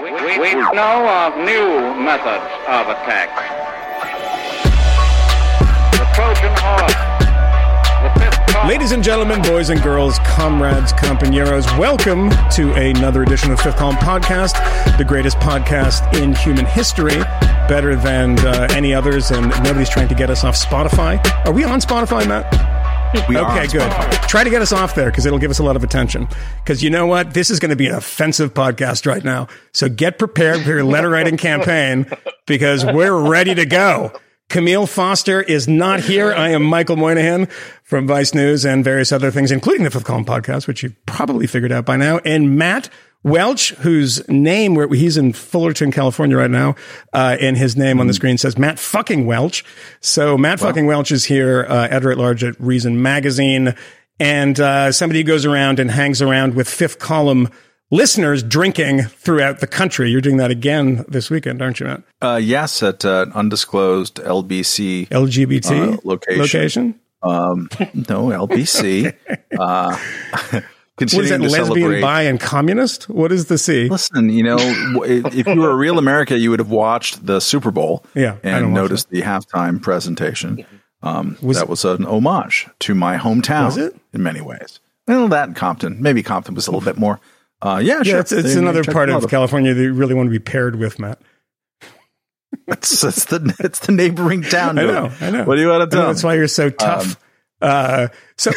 We know of new methods of attack. The Trojan horse. Ladies and gentlemen, boys and girls, comrades, compañeros, welcome to another edition of Fifth Column Podcast, the greatest podcast in human history, better than uh, any others, and nobody's trying to get us off Spotify. Are we on Spotify, Matt? Okay, good. Try to get us off there because it'll give us a lot of attention. Because you know what? This is going to be an offensive podcast right now. So get prepared for your letter writing campaign because we're ready to go. Kmele Foster is not here. I am Michael Moynihan from Vice News and various other things, including the Fifth Column podcast, which you've probably figured out by now. And Matt Welch, whose name, where he's in Fullerton, California right now, uh, and his name on the screen says Matt fucking Welch. So Matt fucking Welch is here, uh, editor at large at Reason Magazine, and uh, somebody who goes around and hangs around with fifth column listeners drinking throughout the country. You're doing that again this weekend, aren't you, Matt? Uh, yes, at uh, an undisclosed LBC. LGBT Uh, location. Location. Um, no, LBC. uh, What is continuing that? to Lesbian, celebrate. bi, and communist? What is the C? Listen, you know, if you were a real America, you would have watched the Super Bowl Yeah, and noticed the halftime presentation. Um, Was that was an homage to my hometown Was it? in many ways. Well, that and Compton. Maybe Compton was a little bit more. Uh, yeah, Yeah, sure. it's, it's another part of. California that you really want to be paired with, Matt. It's, it's the it's the neighboring town. I know, I know. What do you want to know, tell? That's why you're so tough. Uh, so,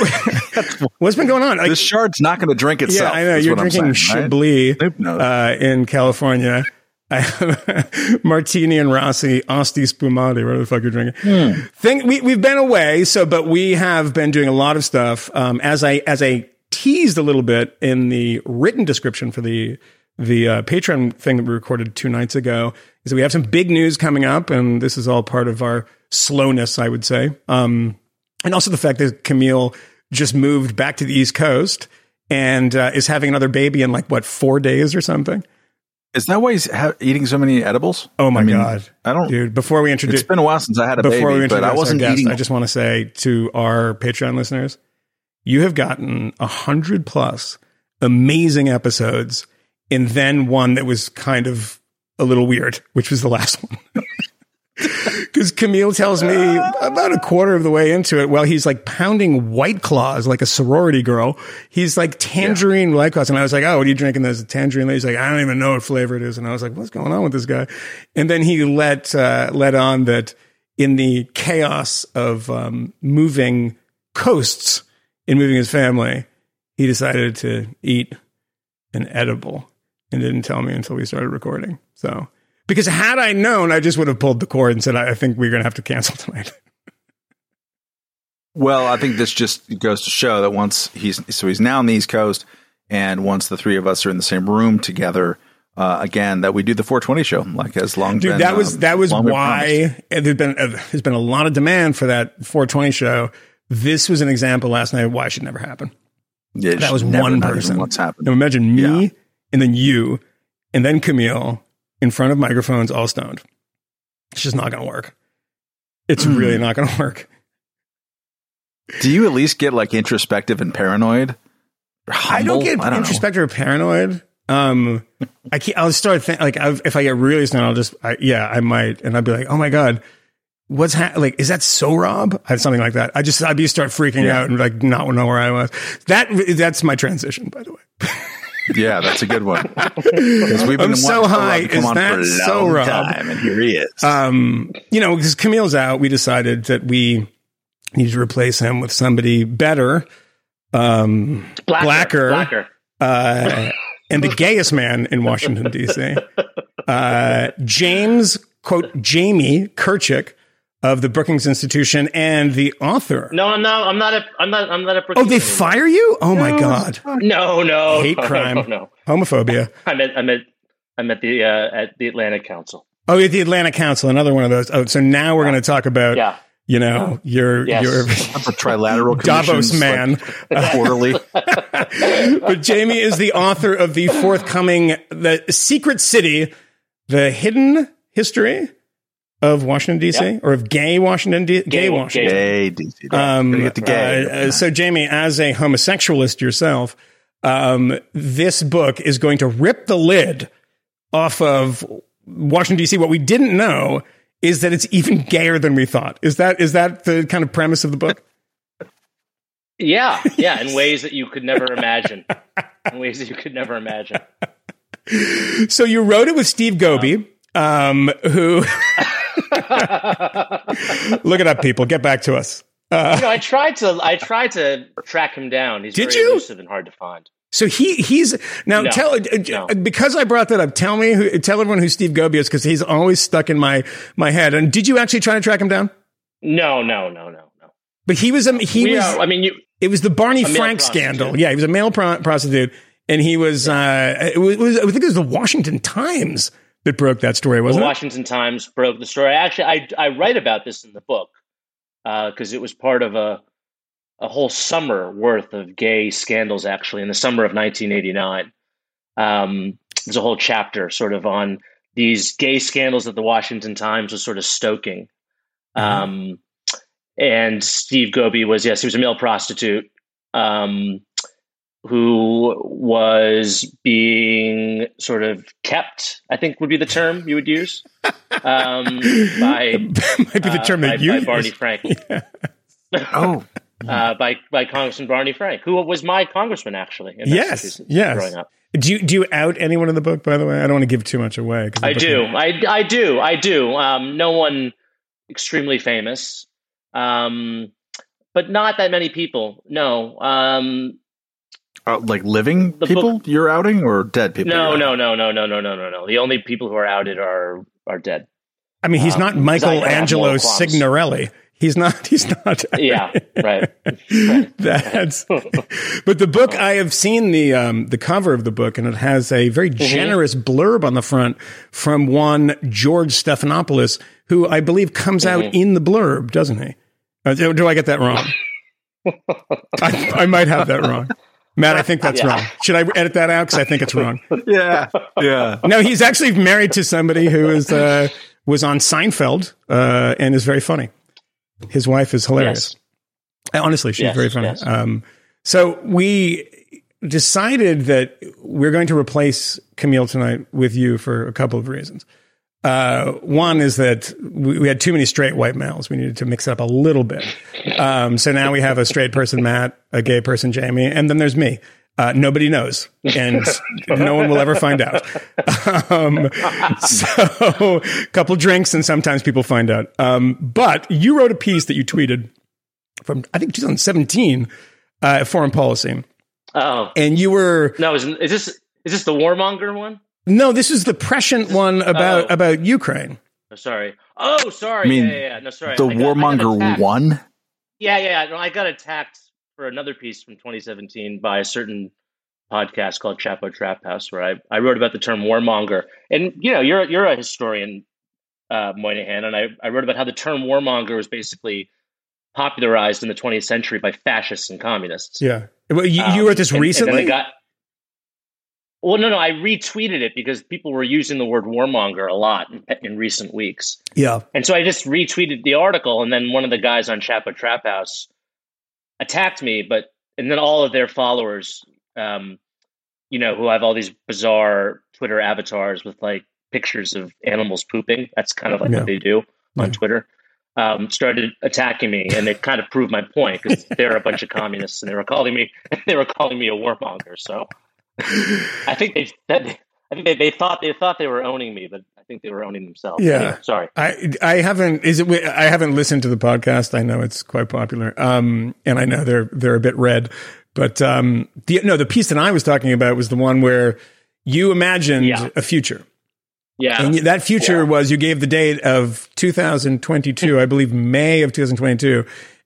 what's been going on? Like, this shard's not going to drink itself. yeah. I know you're drinking saying. Chablis knows. uh, in California. I have Martini and Rossi, Asti Spumante, whatever the fuck you're drinking. Hmm. Thing, we, we've been away, so, but we have been doing a lot of stuff. Um, as I, as I teased a little bit in the written description for the, the uh, Patreon thing that we recorded two nights ago, is that we have some big news coming up, and this is all part of our slowness, I would say. Um, and also the fact that Kmele just moved back to the East Coast and uh, is having another baby in like what four days or something. Is that why he's ha- eating so many edibles? Oh my I mean, god, I don't. dude! Before we introduce, It's been a while since I had a before we baby, introduce but I wasn't guest, eating. I just want to say to our Patreon listeners, you have gotten a hundred plus amazing episodes, and then one that was kind of a little weird, which was the last one. Because Kmele tells me about a quarter of the way into it, while he's like pounding White Claws like a sorority girl, he's like tangerine White Claws. And I was like, Oh, what are you drinking? There's a tangerine. He's like, I don't even know what flavor it is. And I was like, What's going on with this guy? And then he let, uh, let on that in the chaos of um, moving coasts in moving his family, he decided to eat an edible and didn't tell me until we started recording. So, because had I known, I just would have pulled the cord and said, I I think we're going to have to cancel tonight. Well, I think this just goes to show that once he's so he's now on the East Coast, and once the three of us are in the same room together uh, again, that we do the 420 show. Like as long Dude, been, that was um, that was long been promised. why there's been uh, there's been a lot of demand for that 420 show. This was an example last night of why it should never happen. Yeah, That was one person. What's happened? Now imagine me Yeah. and then you and then Kmele in front of microphones all stoned. It's just not going to work. It's Hmm. really not going to work. Do you at least get like introspective and paranoid? I don't get I don't know. introspective or paranoid. Um, I can't, I'll start thinking like I've, if I get really stoned, I'll just I, yeah, I might, and I'd be like, oh my god, what's ha- like? Is that Sohrab? I had something like that. I just I'd be start freaking Yeah. out and like not know where I was. That that's my transition, by the way. Yeah, that's a good one. 'Cause we've been I'm so high. Rob to Is on that so long Rob? time, and here he is. um, you know, because Kmele's out, we decided that we need to replace him with somebody better, um, Blacker. Blacker. Blacker. uh, and the gayest man in Washington D.C. Uh, James quote Jamie Kirchick of the Brookings Institution and the author. No, I'm not. I'm not. A, I'm not. I'm not a. Oh, they fire you? Oh my God! No, no. Hate no, crime. No, no. Homophobia. I'm at. I'm at. I'm at the uh, at the Atlantic Council. Oh, you're at the Atlantic Council, another one of those. Oh, so now we're going to talk about, Yeah. you know, your Yes. your the trilateral Davos commissions, man. like, quarterly. but Jamie is the author of the forthcoming The Secret City, the hidden history of Washington D.C. or of gay Washington, D- gay, Gay- Washington. Gay DC. Um, get the gay. uh, uh, so, Jamie, as a homosexualist yourself, um, this book is going to rip the lid off of Washington D.C. What we didn't know is that it's even gayer than we thought. Is that is that the kind of premise of the book? Yeah, yeah, in ways that you could never imagine. In ways that you could never imagine. So you wrote it with Steve Gobie, um, who look it up, people. Get back to us. you know, I tried to I tried to track him down. He's Did very you? elusive and hard to find. So he he's now No, tell uh, no. because I brought that up. Tell me who tell everyone who Steve Gobie is because he's always stuck in my my head. And did you actually try to track him down? No, no, no, no, no. But he was a he We was are, I mean, you. it was the Barney Frank scandal. Yeah, he was a male pro- prostitute, and he was uh it was, it was I think it was the Washington Times that broke that story, wasn't it? The Washington Times broke the story. Actually, I I write about this in the book because it was part of a a whole summer worth of gay scandals. Actually, in the summer of 1989, um, there's a whole chapter sort of on these gay scandals that the Washington Times was sort of stoking. Um, and Steve Gobie was yes, he was a male prostitute. Um, who was being sort of kept, I think would be the term you would use, um, by, Might be the uh, term by, you by use. Barney Frank, Oh, uh, by, by Congressman Barney Frank, who was my congressman actually. in Yes, yes. Growing up. Do you do you out anyone in the book? By the way, I don't want to give too much away. 'cause the I do. I, I do. I do. Um, no one extremely famous, um, but not that many people. No. Um, uh, like living The people you're outing or dead people? no, no, no, no, no, no, no, no, no. The only people who are outed are are dead. I mean, he's Um, not 'cause I- I Michelangelo. Signorile. He's not. He's not. Yeah. Right. That's. But the book, I have seen the um, the cover of the book, and it has a very Mm-hmm. generous blurb on the front from one George Stephanopoulos, who I believe comes out Mm-hmm. in the blurb, doesn't he? Uh, do, do I get that wrong? I, I might have that wrong. Matt, I think that's Yeah. wrong. Should I edit that out? Because I think it's wrong. Yeah, yeah. No, he's actually married to somebody who is uh, was on Seinfeld uh, and is very funny. His wife is hilarious. Uh, Honestly, she's Yes, very funny. yes. Um, so we decided that we're going to replace Kmele tonight with you for a couple of reasons. Uh, one is that we, we had too many straight white males. We needed to mix it up a little bit. Um, so now we have a straight person, Matt, a gay person, Jamie, and then there's me. Uh, nobody knows, and no one will ever find out. Um, so, a couple drinks, and sometimes people find out. Um, but you wrote a piece that you tweeted from, I think, 2017 uh, at Foreign Policy, Oh and you were no! Is, is this is this the warmonger one? No, this is the prescient one about Oh. about Ukraine. Oh, sorry. Oh, sorry. I mean, yeah, yeah, yeah. No, sorry. The I got- I warmonger attacked. won. Yeah, yeah. No, I got attacked for another piece from 2017 by a certain podcast called Chapo Trap House, where I, I wrote about the term warmonger. And you know, you're you're a historian, uh, Moynihan, and I, I wrote about how the term warmonger was basically popularized in the 20th century by fascists and communists. Yeah, Well, you, you Um, wrote this and- and then recently. it got- well, no, no, I retweeted it because people were using the word warmonger a lot in, in recent weeks. yeah, And so I just retweeted the article, and then one of the guys on Chapo Trap House attacked me, but and then all of their followers, um, you know, who have all these bizarre Twitter avatars with like pictures of animals pooping. That's kind of like Yeah. what they do on Yeah. Twitter. Um, started attacking me, and it kind of proved my point because they're a bunch of communists, and they were calling me they were calling me a warmonger. So I think they that, I think they, they thought they thought they were owning me, but I think they were owning themselves. Yeah. Anyway, sorry. I I haven't is it I haven't listened to the podcast. I know it's quite popular. Um and I know they're they're a bit red. But um the no the piece that I was talking about was the one where you imagined Yeah. a future. Yeah. And that future Yeah. was you gave the date of 2022, I believe May of 2022.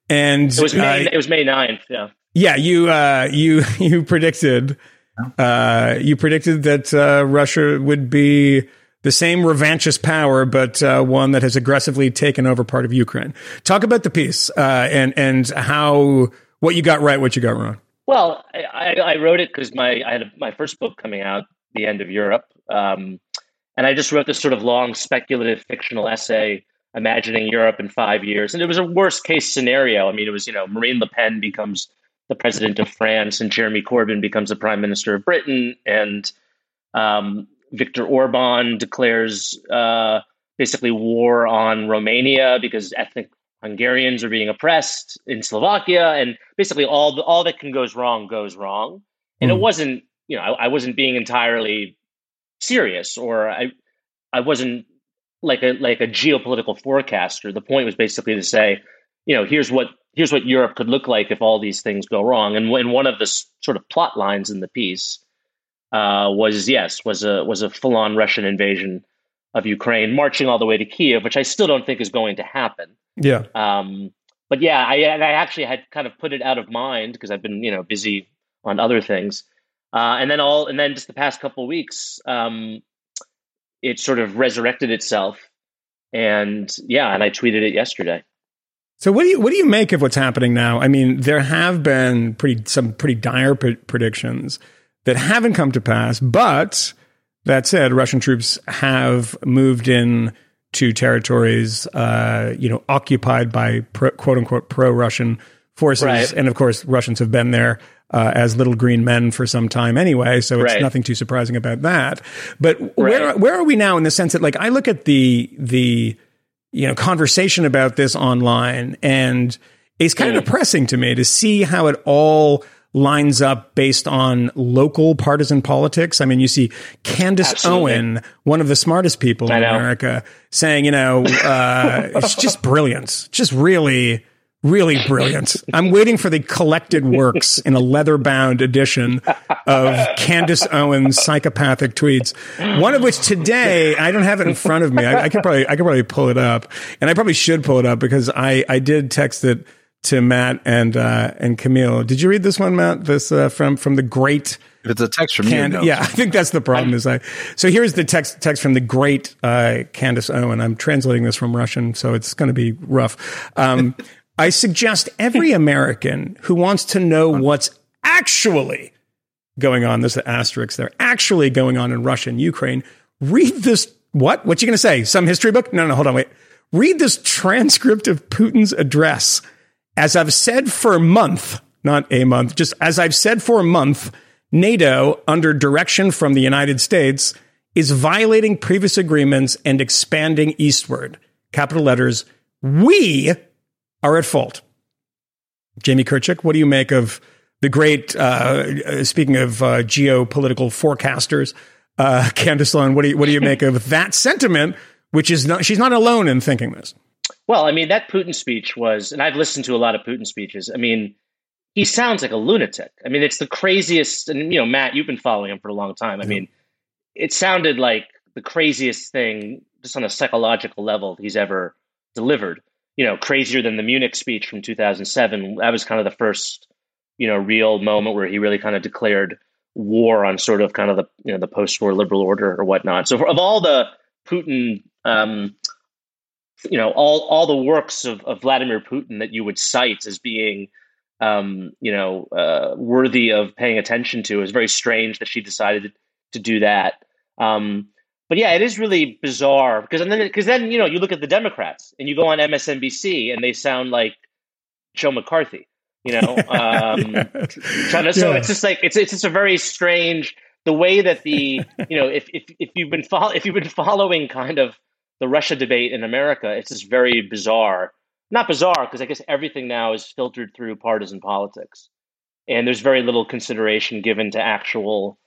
And It was May. uh, it was May 9th. Yeah. yeah, you uh, you you predicted uh, you predicted that uh, Russia would be the same revanchist power, but uh, one that has aggressively taken over part of Ukraine. Talk about the piece uh, and and how what you got right, what you got wrong. Well, I, I, wrote it because my I had a, my first book coming out, The End of Europe, um, and I just wrote this sort of long speculative fictional essay imagining Europe in five years, and it was a worst case scenario. I mean, it was you know Marine Le Pen becomes the president of France, and Jeremy Corbyn becomes the prime minister of Britain, and um, Viktor Orban declares uh, basically war on Romania because ethnic Hungarians are being oppressed in Slovakia, and basically all the, all that can goes wrong goes wrong. And mm. it wasn't, you know, I, I, wasn't being entirely serious, or I I wasn't like a like a geopolitical forecaster. The point was basically to say, you know, here's what here's what Europe could look like if all these things go wrong. And when one of the sort of plot lines in the piece uh, was yes was a was a full on Russian invasion of Ukraine, marching all the way to Kiev, which I still don't think is going to happen. Yeah. Um, but yeah, I, I actually had kind of put it out of mind because I've been you know busy on other things, uh, and then all and then just the past couple of weeks, um, it sort of resurrected itself, and yeah, and I tweeted it yesterday. So what do you what do you make of what's happening now? I mean, there have been pretty some pretty dire p- predictions that haven't come to pass. But that said, Russian troops have moved in to territories, uh, you know, occupied by pro, quote unquote pro Russian forces, right. and of course, Russians have been there. Uh, as little green men for some time anyway, so it's right. nothing too surprising about that. But right. where where are we now in the sense that like I look at the the you know conversation about this online and it's kind of mm. depressing to me to see how it all lines up based on local partisan politics. I mean, you see Candace Absolutely. Owen, one of the smartest people in America, saying, you know, uh, it's just brilliant, just really, really brilliant. I'm waiting for the collected works in a leather bound edition of Candace Owens' psychopathic tweets. One of which today, I don't have it in front of me. I, I could probably, I could probably pull it up and I probably should pull it up because I, I did text it to Matt and uh, and Kmele. Did you read this one, Matt? This uh, from from the great. If it's a text from Can- you, no. yeah, I think that's the problem. Is I so here's the text text from the great uh, Candace Owen. I'm translating this from Russian, so it's going to be rough. Um, I suggest every hmm. American who wants to know what's actually going on. There's the asterisk there. Actually going on in Russia and Ukraine. Read this. What? What you going to say? Some history book? No, no. Hold on. Wait. Read this transcript of Putin's address as I've said for a month, not a month, just as I've said for a month, NATO, under direction from the United States, is violating previous agreements and expanding eastward. Capital letters, we are at fault. Jamie Kirchick, what do you make of the great, uh, speaking of uh, geopolitical forecasters, uh, Candace Sloan, what do you, what do you make of that sentiment, which is not, she's not alone in thinking this? Well, I mean, that Putin speech was, and I've listened to a lot of Putin speeches. I mean, he sounds like a lunatic. I mean, it's the craziest. And, you know, Matt, you've been following him for a long time. I yeah. mean, it sounded like the craziest thing just on a psychological level he's ever delivered. You know, crazier than the Munich speech from 2007. That was kind of the first, you know, real moment where he really kind of declared war on sort of kind of the, you know, the post-war liberal order or whatnot. So, for, of all the Putin um, you know all all the works of, of Vladimir Putin that you would cite as being um, you know uh, worthy of paying attention to. It's very strange that she decided to do that. Um, but yeah, it is really bizarre because then because then you know you look at the Democrats and you go on MSNBC and they sound like Joe McCarthy. You know, um, yeah. trying to, so yeah. it's just like it's it's just a very strange the way that the you know if if if you've been follow, if you've been following kind of the Russia debate in America, it's just very bizarre. Not bizarre, because I guess everything now is filtered through partisan politics. And there's very little consideration given to actual,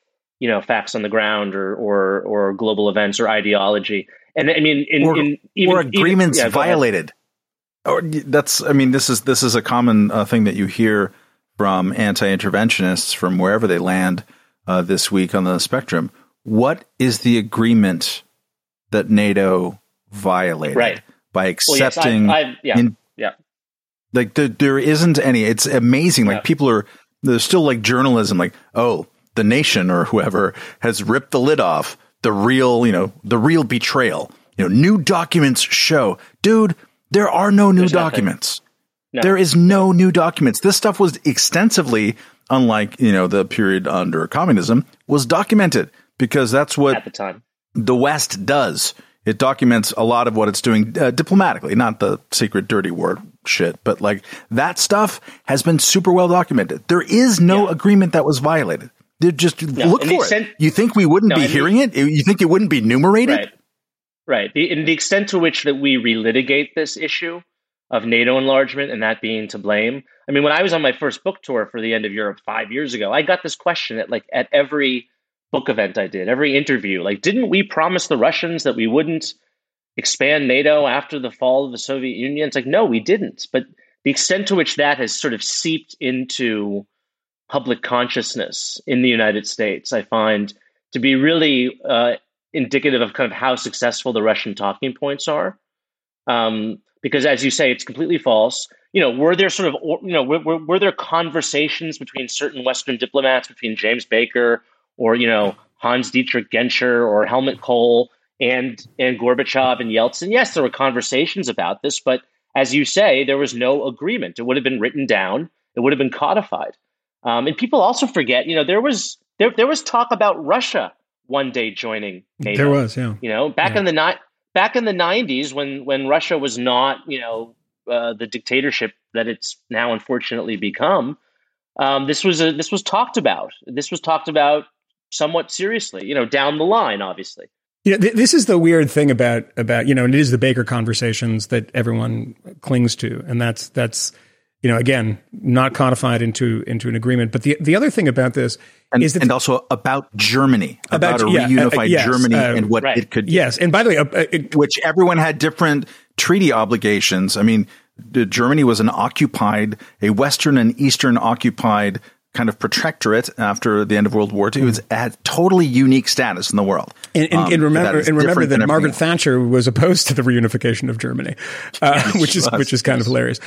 you know, facts on the ground or or, or global events or ideology. And I mean, in, or, in, even, or agreements even, yeah, violated. Or that's, I mean, this is this is a common uh, thing that you hear from anti-interventionists from wherever they land uh, this week on the spectrum. What is the agreement that NATO violated right. by accepting. Well, yes, I, I, yeah, in, yeah. Like the, there isn't any. It's amazing. Like yeah. people are there's still like journalism. Like oh, the nation or whoever has ripped the lid off the real. You know the real betrayal. You know new documents show, dude. There are no new There's documents. No. There is no new documents. This stuff was extensively, unlike you know the period under communism, was documented because that's what at the time the West does. It documents a lot of what it's doing uh, diplomatically, not the secret dirty word shit, but like that stuff has been super well documented. There is no yeah. agreement that was violated. They're just No, look for extent- it. You think we wouldn't No, be and the- hearing it? You think it wouldn't be numerated? Right. Right. The, and the extent to which that we relitigate this issue of NATO enlargement and that being to blame. I mean, when I was on my first book tour for the end of Europe five years ago, I got this question at like at every book event I did, every interview. Like, didn't we promise the Russians that we wouldn't expand NATO after the fall of the Soviet Union? It's like, no, we didn't. But the extent to which that has sort of seeped into public consciousness in the United States, I find to be really uh, indicative of kind of how successful the Russian talking points are. Um, because, as you say, it's completely false. You know, were there sort of, you know, were, were, were there conversations between certain Western diplomats, between James Baker or you know Hans Dietrich Genscher or Helmut Kohl and and Gorbachev and Yeltsin? Yes, there were conversations about this, but as you say, there was no agreement. It would have been written down. It would have been codified. Um, and people also forget, you know, there was there there was talk about Russia one day joining NATO. There was, yeah. You know, back Yeah. in the ni- back in the nineties when when Russia was not, you know, uh, the dictatorship that it's now unfortunately become. Um, this was a, this was talked about. This was talked about somewhat seriously. You know, down the line, obviously. You know, th- this is the weird thing about about you know, and it is the Baker conversations that everyone clings to, and that's that's you know, again, not codified into into an agreement. But the the other thing about this And, is that and also about Germany, About- about, a yeah, uh, yes, Germany uh, and what right. it could yes, and by the way, uh, uh, it, which everyone had different treaty obligations. I mean, Germany was an occupied, a Western and Eastern occupied kind of protectorate after the end of World War II. It was had totally unique status in the world. And, and, Um, and remember, and remember that Margaret else. Thatcher was opposed to the reunification of Germany, uh, which is was, which is kind of hilarious.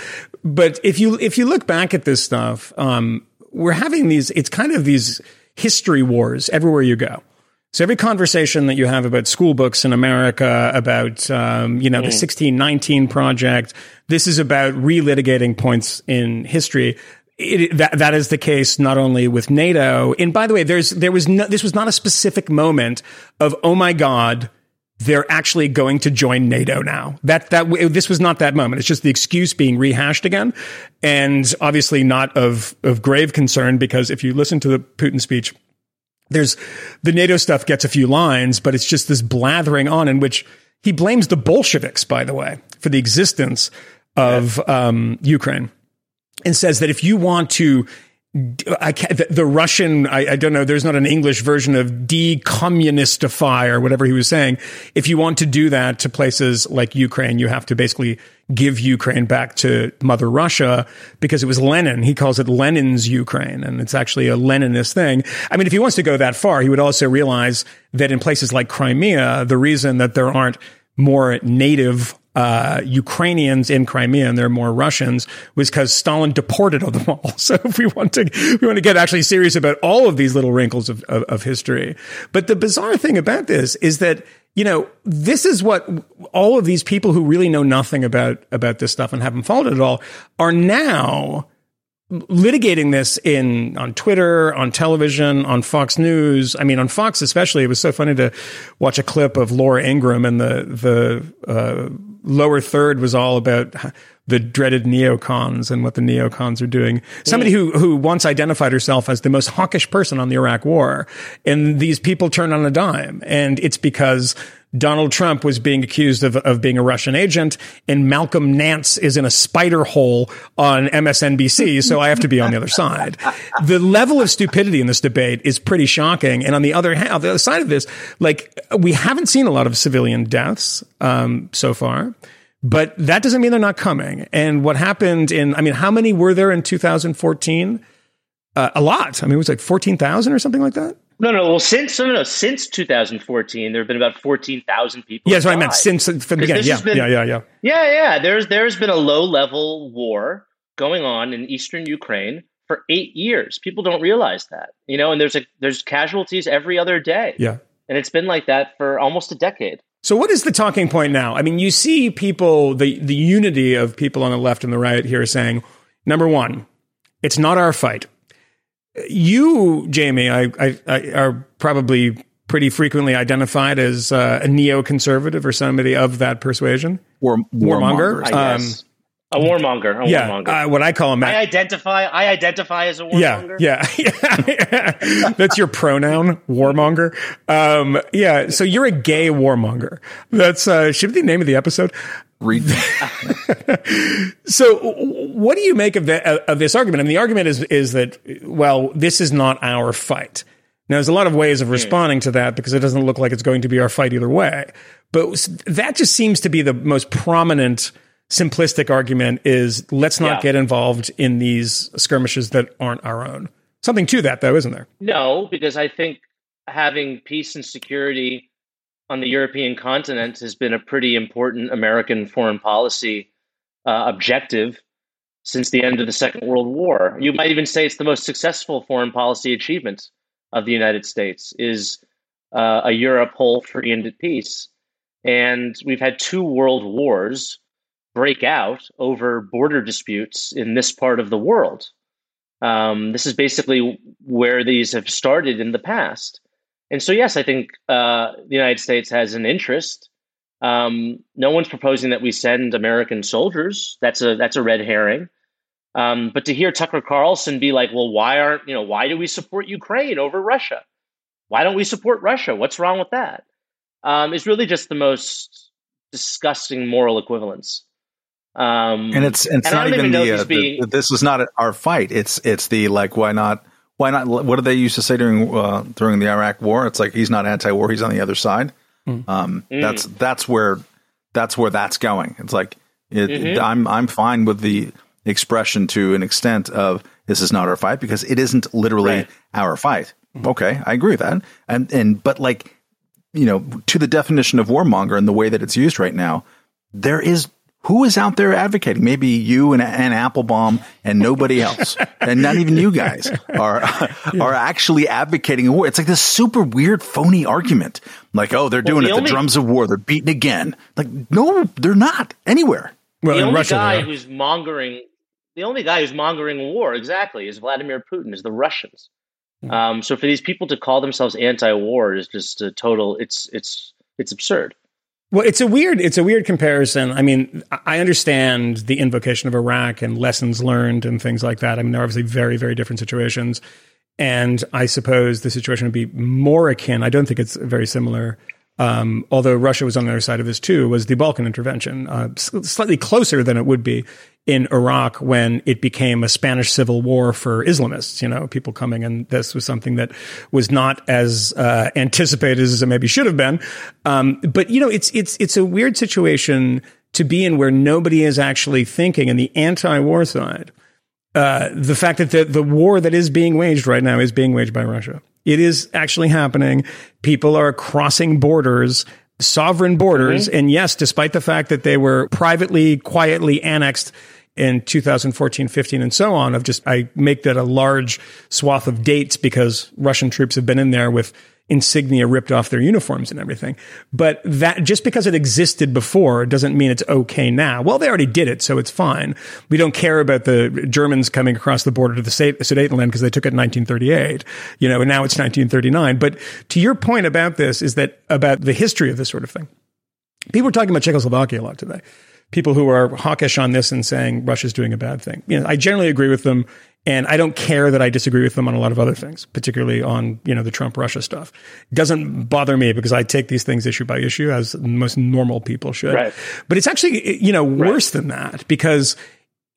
But if you if you look back at this stuff, um, we're having these. It's kind of these history wars everywhere you go. So every conversation that you have about school books in America, about um, you know the sixteen nineteen project, this is about relitigating points in history. It, that that is the case not only with NATO. And by the way, there's there was no, this was not a specific moment of oh my god, they're actually going to join NATO now. That that this was not that moment. It's just the excuse being rehashed again, and obviously not of of grave concern because if you listen to the Putin speech, there's the NATO stuff gets a few lines, but it's just this blathering on in which he blames the Bolsheviks, by the way, for the existence of um, Ukraine, and says that if you want to the, the Russian, I, I don't know, there's not an English version of decommunistify or whatever he was saying. If you want to do that to places like Ukraine, you have to basically give Ukraine back to Mother Russia because it was Lenin. He calls it Lenin's Ukraine, and it's actually a Leninist thing. I mean, if he wants to go that far, he would also realize that in places like Crimea, the reason that there aren't more native uh, Ukrainians in Crimea and there are more Russians was because Stalin deported them all. So if we want to, we want to get actually serious about all of these little wrinkles of, of, of history. But the bizarre thing about this is that, you know, this is what all of these people who really know nothing about, about this stuff and haven't followed it at all are now litigating this in on Twitter, on television, on Fox News. I mean, on Fox especially, it was so funny to watch a clip of Laura Ingraham and the the uh, lower third was all about the dreaded neocons and what the neocons are doing. Somebody who who once identified herself as the most hawkish person on the Iraq War, and these people turn on a dime, and it's because. Donald Trump was being accused of, of being a Russian agent, and Malcolm Nance is in a spider hole on MSNBC, so I have to be on the other side. The level of stupidity in this debate is pretty shocking. And on the other hand, the other side of this, like we haven't seen a lot of civilian deaths um, so far. But that doesn't mean they're not coming. And what happened in, I mean, how many were there in 2014? Uh, a lot. I mean, it was like 14,000 or something like that. No, no. Well, since no, no, since 2014, there have been about 14,000 people. Yeah, that's what I meant. Since uh, from the beginning. Yeah, been- yeah, yeah, yeah. Yeah, yeah. There's there's been a low level war going on in eastern Ukraine for eight years. People don't realize that, you know. And there's a there's casualties every other day. Yeah. and it's been like that for almost a decade. So what is the talking point now? I mean, you see people, the, the unity of people on the left and the right here saying, number one, it's not our fight. You, Jamie, I, I, I are probably pretty frequently identified as uh, a neoconservative or somebody of that persuasion. War, Warmonger. warmongers. I Um. A warmonger. A yeah, warmonger. uh, what I call a I ma- identify. I identify as a warmonger. yeah, yeah, That's your pronoun, warmonger. Um, yeah, so you're a gay warmonger. That's uh, should be the name of the episode. Read. So, what do you make of, the, of this argument? I mean, the argument is is that well, this is not our fight. Now, there's a lot of ways of responding to that because it doesn't look like it's going to be our fight either way. But that just seems to be the most prominent, simplistic argument: is let's not Yeah. get involved in these skirmishes that aren't our own. Something to that, though, isn't there? No, because I think having peace and security on the European continent has been a pretty important American foreign policy uh, objective since the end of the Second World War. You might even say it's the most successful foreign policy achievement of the United States is uh, a Europe whole, free, and at peace. And we've had two world wars break out over border disputes in this part of the world. Um, this is basically where these have started in the past. And so, yes, I think uh, the United States has an interest. Um, no one's proposing that we send American soldiers. That's a that's a red herring. Um, but to hear Tucker Carlson be like, "Well, why aren't you know why do we support Ukraine over Russia? Why don't we support Russia? What's wrong with that?" Um, is really just the most disgusting moral equivalence. Um, and it's it's And not even even the, uh, being- the this is not our fight. It's it's the like why not why not what did they used to say during uh, during the Iraq War? It's like he's not anti-war, he's on the other side. Um, Mm. That's that's where that's where that's going. It's like it, Mm-hmm. I'm I'm fine with the expression to an extent of this is not our fight because it isn't literally Right. our fight. Okay, I agree with that. And and but like you know to the definition of warmonger and the way that it's used right now, there is who is out there advocating? Maybe you and, and Applebaum and nobody else, and not even you guys are are actually advocating a war. It's like this super weird, phony argument. Like, oh, they're doing the it. The drums of war. They're beating again. Like, no, they're not anywhere. Well, the only Russia, guy they who's mongering the only guy who's mongering war exactly is Vladimir Putin, is the Russians. Hmm. Um, so for these people to call themselves anti-war is just a total. It's it's it's absurd. Well, it's a weird it's a weird comparison. I mean, I- understand the invocation of Iraq and lessons learned and things like that. I mean, they're obviously very very different situations, and I suppose the situation would be more akin. I don't think it's very similar. Um, although Russia was on the other side of this too, was the Balkan intervention, uh, slightly closer than it would be in Iraq when it became a Spanish civil war for Islamists. You know, people coming, and this was something that was not as uh, anticipated as it maybe should have been. Um, but you know, it's it's it's a weird situation to be in where nobody is actually thinking, and the anti-war side uh, the fact that the, the war that is being waged right now is being waged by Russia. It is actually happening. People are crossing borders, sovereign borders. And yes, despite the fact that they were privately, quietly annexed in 2014, 15, and so on, of just, I make that a large swath of dates because Russian troops have been in there with insignia ripped off their uniforms and everything. But that just because it existed before doesn't mean it's okay now. Well, they already did it, so it's fine. We don't care about the Germans coming across the border to the Sudetenland because they took it in 1938, you know, and now it's 1939. But to your point about this is that about the history of this sort of thing. People are talking about Czechoslovakia a lot today. People who are hawkish on this and saying Russia's doing a bad thing. You know, I generally agree with them, and I don't care that I disagree with them on a lot of other things, particularly on you know the Trump Russia stuff. It doesn't bother me because I take these things issue by issue as most normal people should. Right. But it's actually you know worse than that because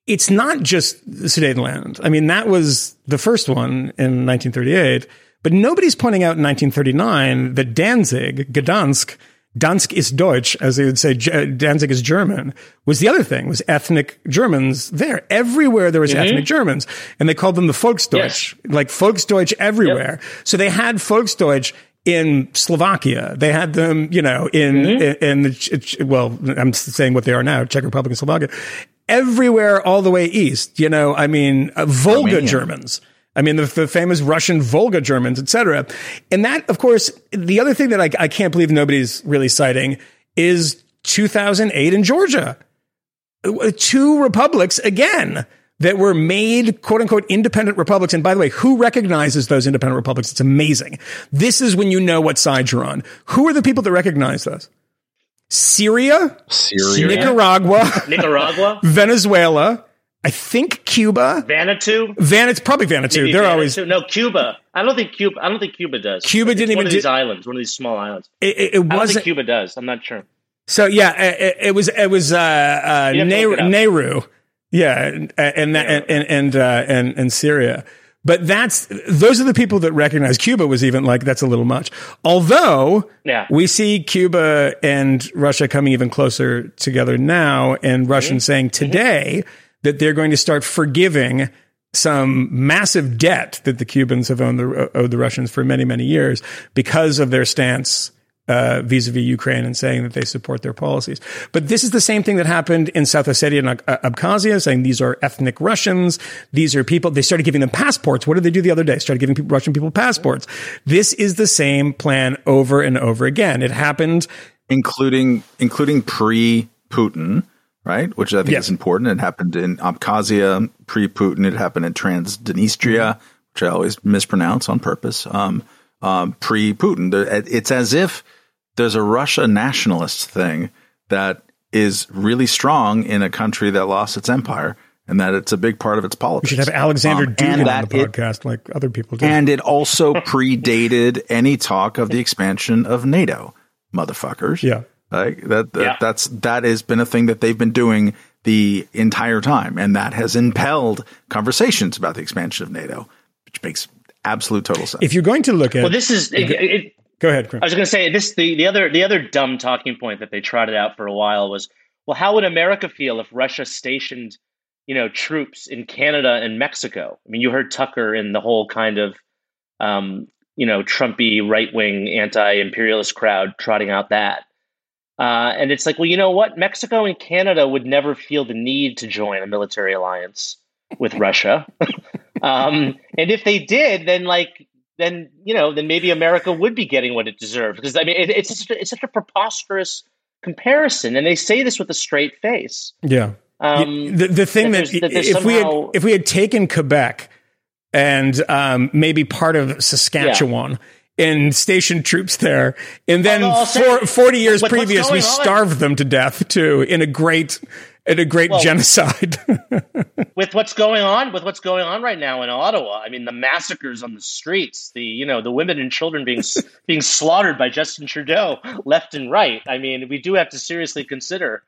it's not just the Sudetenland. I mean, that was the first one in 1938, but nobody's pointing out in 1939 that Danzig, Gdansk, Dansk ist Deutsch, as they would say, J- uh, Danzig is German, was the other thing, was ethnic Germans there. Everywhere there was mm-hmm. ethnic Germans. And they called them the Volksdeutsch, like Volksdeutsch everywhere. So they had Volksdeutsch in Slovakia. They had them, you know, in, mm-hmm. in, in the, well, I'm saying what they are now, Czech Republic and Slovakia. Everywhere all the way east, you know, I mean, uh, Volga Romania. Germans. I mean, the, the famous Russian Volga Germans, etc. And that, of course, the other thing that I, I can't believe nobody's really citing is 2008 in Georgia. Uh, Two republics again that were made quote unquote independent republics. And by the way, who recognizes those independent republics? It's amazing. This is when you know what side you're on. Who are the people that recognize those? Syria, Syria. Nicaragua, Nicaragua, Venezuela. I think Cuba. Vanuatu. Van, it's probably Vanuatu. Maybe They're Vanuatu. always. no Cuba. I don't think Cuba. I don't think Cuba does. Cuba It's didn't one even of these do- islands, one of these small islands. It, it, it I don't think wasn't. Cuba does. I'm not sure. So yeah, it, it was. It was uh, uh, You have to Nauru, look it up. Nauru. Yeah, and and that, and and and, uh, and and Syria. But that's those are the people that recognize Cuba was even like that's a little much. Although Yeah. we see Cuba and Russia coming even closer together now, and Russians Mm-hmm. saying today that they're going to start forgiving some massive debt that the Cubans have owed the, owed the Russians for many, many years because of their stance uh, vis-a-vis Ukraine and saying that they support their policies. But this is the same thing that happened in South Ossetia and uh, Abkhazia, saying these are ethnic Russians. These are people. They started giving them passports. What did they do the other day? Started giving people, Russian people passports. This is the same plan over and over again. It happened. including including pre Putin, right? Which I think Yes. is important. It happened in Abkhazia pre Putin. It happened in Transnistria, which I always mispronounce on purpose. Um, um, pre Putin, it's as if there's a Russia nationalist thing that is really strong in a country that lost its empire, and that it's a big part of its We politics. should have Alexander Um, Dugin on the it- podcast like other people do. and it also predated any talk of the expansion of NATO, motherfuckers. Yeah. Like that, that Yeah. that's that has been a thing that they've been doing the entire time, and that has impelled conversations about the expansion of NATO, which makes absolute total sense. if you're going to look at, Well, this is. It, it, go ahead, Chris. I was going to say this. The, the other the other dumb talking point that they trotted out for a while was, well, how would America feel if Russia stationed, you know, troops in Canada and Mexico? I mean, you heard Tucker and the whole kind of, um, you know, Trumpy right wing anti imperialist crowd trotting out that. Uh, and it's like, well, you know what? Mexico and Canada would never feel the need to join a military alliance with Russia. um, and if they did, then like then you know, then maybe America would be getting what it deserved. Because I mean, it, it's such a, it's such a preposterous comparison, and they say this with a straight face. yeah. Um, the, the thing that that, that if we had if we had taken Quebec and um, maybe part of Saskatchewan and stationed troops there, and then I'll for, forty years with previous we on- starved them to death too in a great in a great Well- genocide. with what's going on with what's going on right now in Ottawa. I mean, the massacres on the streets, the you know the women and children being being slaughtered by Justin Trudeau left and right. I mean, we do have to seriously consider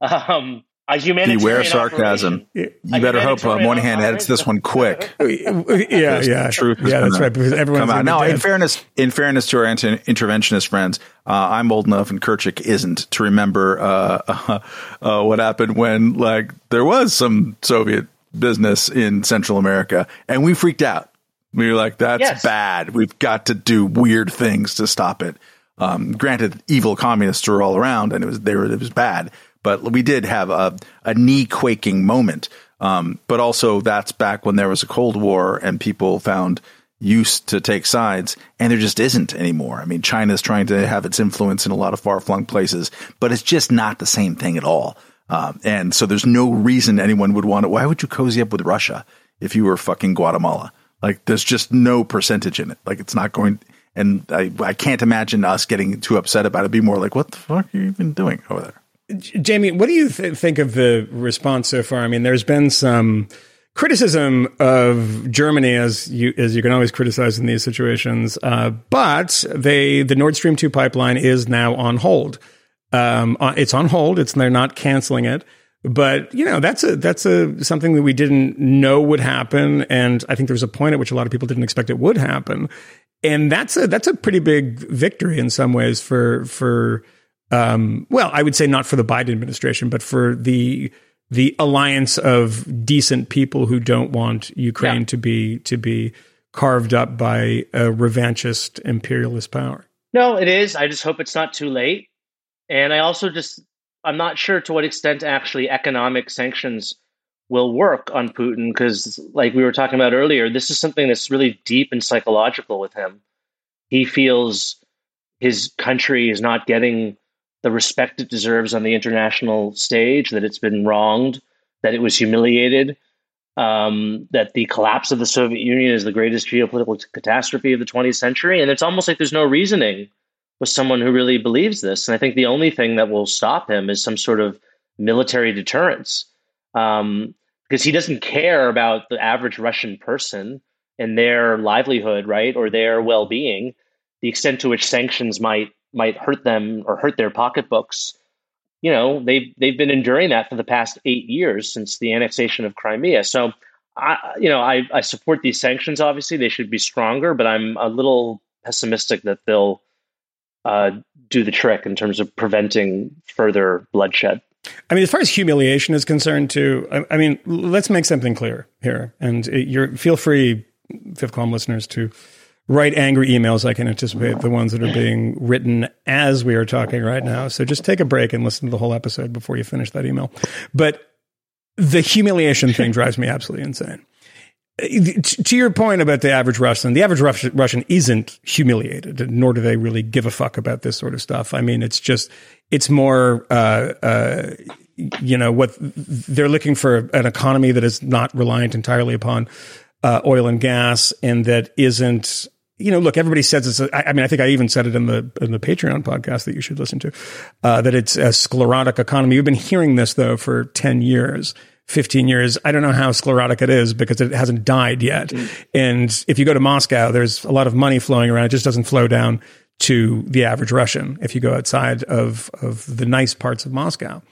um, Beware sarcasm. operation. You better hope uh, Moynihan edits this one quick. yeah, yeah, truth is yeah. That's right. Because everyone's come out. gonna No, in fairness, in fairness to our anti- interventionist friends, uh, I'm old enough, and Kirchick isn't to remember uh, uh, what happened when like there was some Soviet business in Central America, and we freaked out. We were like, "That's Yes. bad. We've got to do weird things to stop it." Um, granted, evil communists were all around, and it was they were it was bad. But we did have a, a knee quaking moment. Um, but also, that's back when there was a Cold War and people found use to take sides, and there just isn't anymore. I mean, China's trying to have its influence in a lot of far flung places, but it's just not the same thing at all. Um, and so there's no reason anyone would want to. Why would you cozy up with Russia if you were fucking Guatemala? Like, there's just no percentage in it. Like, it's not going. And I, I can't imagine us getting too upset about it. Be more like, what the fuck are you even doing over there? Jamie, what do you th- think of the response so far? I mean, there's been some criticism of Germany, as you as you can always criticize in these situations, uh, but they the Nord Stream two pipeline is now on hold. Um, uh, it's on hold. It's they're not canceling it. But you know that's a that's a something that we didn't know would happen, and I think there was a point at which a lot of people didn't expect it would happen, and that's a that's a pretty big victory in some ways for for um, well, I would say not for the Biden administration, but for the the alliance of decent people who don't want Ukraine Yeah. to be to be carved up by a revanchist imperialist power. No, it is. I just hope it's not too late. And I also just, I'm not sure to what extent actually economic sanctions will work on Putin because, like we were talking about earlier, this is something that's really deep and psychological with him. He feels his country is not getting the respect it deserves on the international stage, that it's been wronged, that it was humiliated, um, that the collapse of the Soviet Union is the greatest geopolitical catastrophe of the 20th century. And it's almost like there's no reasoning with someone who really believes this. And I think the only thing that will stop him is some sort of military deterrence. Um, because he doesn't care about the average Russian person and their livelihood, right, or their well-being, the extent to which sanctions might might hurt them or hurt their pocketbooks. You know, they've they've been enduring that for the past eight years since the annexation of Crimea. So, I you know I, I support these sanctions. Obviously, they should be stronger, but I'm a little pessimistic that they'll uh, do the trick in terms of preventing further bloodshed. I mean, as far as humiliation is concerned, too. I, I mean, let's make something clear here, and you're feel free, Fifth Column listeners, to write angry emails. I can anticipate the ones that are being written as we are talking right now. So just take a break and listen to the whole episode before you finish that email. But the humiliation thing drives me absolutely insane to your point about the average Russian, the average Russian isn't humiliated, nor do they really give a fuck about this sort of stuff. I mean, it's just, it's more, uh, uh, you know, what they're looking for an economy that is not reliant entirely upon uh, oil and gas and that isn't, you know, look, everybody says it's, a, I mean, I think I even said it in the, in the Patreon podcast that you should listen to, uh, that it's a sclerotic economy. We've been hearing this though for 10 years 15 years. I don't know how sclerotic it is because it hasn't died yet. Mm. And if you go to Moscow, there's a lot of money flowing around. It just doesn't flow down to the average Russian if you go outside of, of the nice parts of Moscow.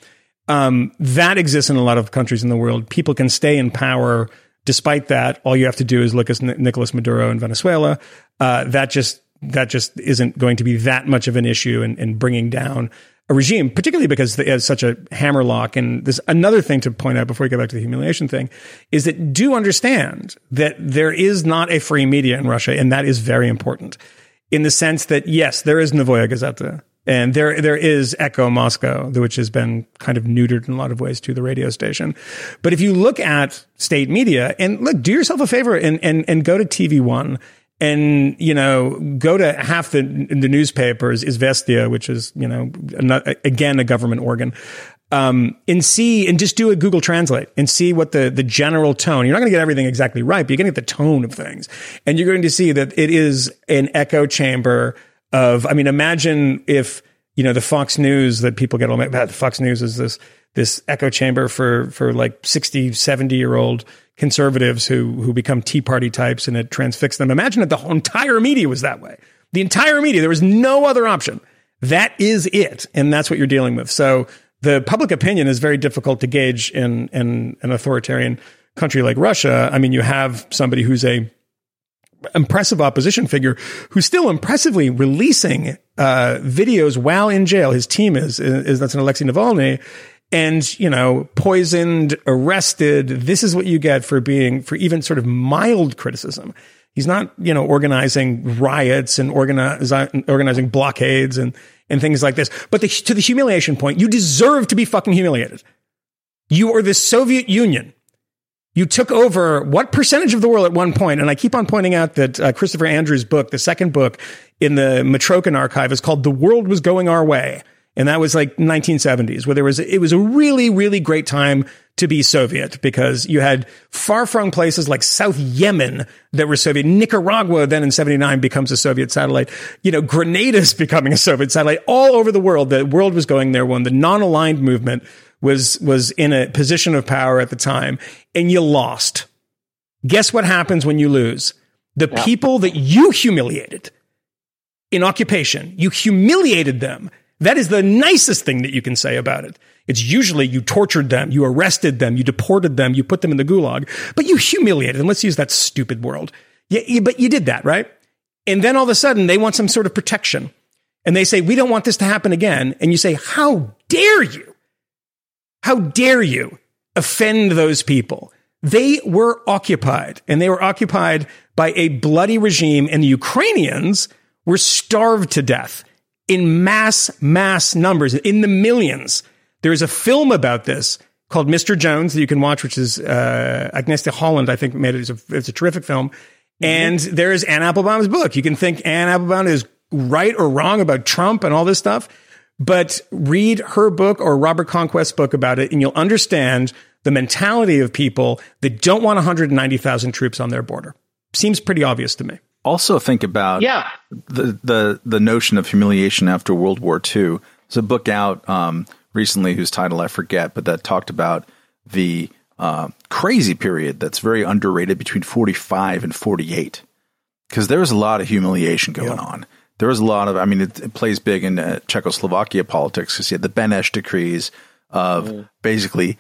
Um, that exists in a lot of countries in the world. People can stay in power despite that. All you have to do is look at Nicolas Maduro in Venezuela. Uh, that just that just isn't going to be that much of an issue in, in bringing down a regime, particularly because it has such a hammerlock. And there's another thing to point out before we get back to the humiliation thing is that do understand that there is not a free media in Russia. And that is very important in the sense that, yes, there is Novaya Gazeta and there, there is Echo Moscow, which has been kind of neutered in a lot of ways to the radio station. But if you look at state media and look, do yourself a favor and, and, and go to TV one and you know go to half the the newspapers Izvestia, which is you know again a government organ, um, and see and just do a Google Translate and see what the the general tone. You're not going to get everything exactly right, but you're going to get the tone of things, and you're going to see that it is an echo chamber of. I mean, imagine if you know the Fox News that people get all mad. Fox News is this this echo chamber for for like 60, 70 year old conservatives who who become Tea Party types and it transfixed them. Imagine if the whole entire media was that way. The entire media, there was no other option. That is it, and that's what you're dealing with. So the public opinion is very difficult to gauge in in an authoritarian country like Russia. I mean, you have somebody who's a impressive opposition figure who's still impressively releasing uh, videos while in jail. His team is, is, that's an Alexei Navalny and you know poisoned arrested. This is what you get for being for even sort of mild criticism. He's not you know organizing riots and organizing organizing blockades and and things like this. But the, to the humiliation point you deserve to be fucking humiliated. You are the soviet union you took over what percentage of the world at one point and i keep on pointing out that uh, christopher andrews book the second book in the Mitrokhin archive is called the world was going our way and that was like 1970s where there was, it was a really, really great time to be Soviet because you had far flung places like South Yemen that were Soviet. Nicaragua then in 79 becomes a Soviet satellite. You know, Grenada's becoming a Soviet satellite all over the world. The world was going there when the non-aligned movement was, was in a position of power at the time and you lost. Guess what happens when you lose? The yeah. people that you humiliated in occupation, you humiliated them that is the nicest thing that you can say about it. It's usually you tortured them, you arrested them, you deported them, you put them in the gulag, but you humiliated them. Let's use that stupid word. Yeah, but you did that, right? And then all of a sudden they want some sort of protection. And they say, we don't want this to happen again. And you say, how dare you? How dare you offend those people? They were occupied and they were occupied by a bloody regime and the Ukrainians were starved to death in mass, mass numbers, in the millions. There is a film about this called Mr. Jones that you can watch, which is uh, Agnieszka Holland, I think, made it. It's a, it's a terrific film. Mm-hmm. And there is Anne Applebaum's book. You can think Anne Applebaum is right or wrong about Trump and all this stuff, but read her book or Robert Conquest's book about it, and you'll understand the mentality of people that don't want 190,000 troops on their border. Seems pretty obvious to me also think about yeah the the the notion of humiliation after World War II. There's a book out um, recently whose title I forget, but that talked about the uh, crazy period that's very underrated between 45 and 48 because there was a lot of humiliation going yeah. on. There was a lot of, I mean, it, it plays big in uh, Czechoslovakia politics because you had the Beneš decrees of mm. basically,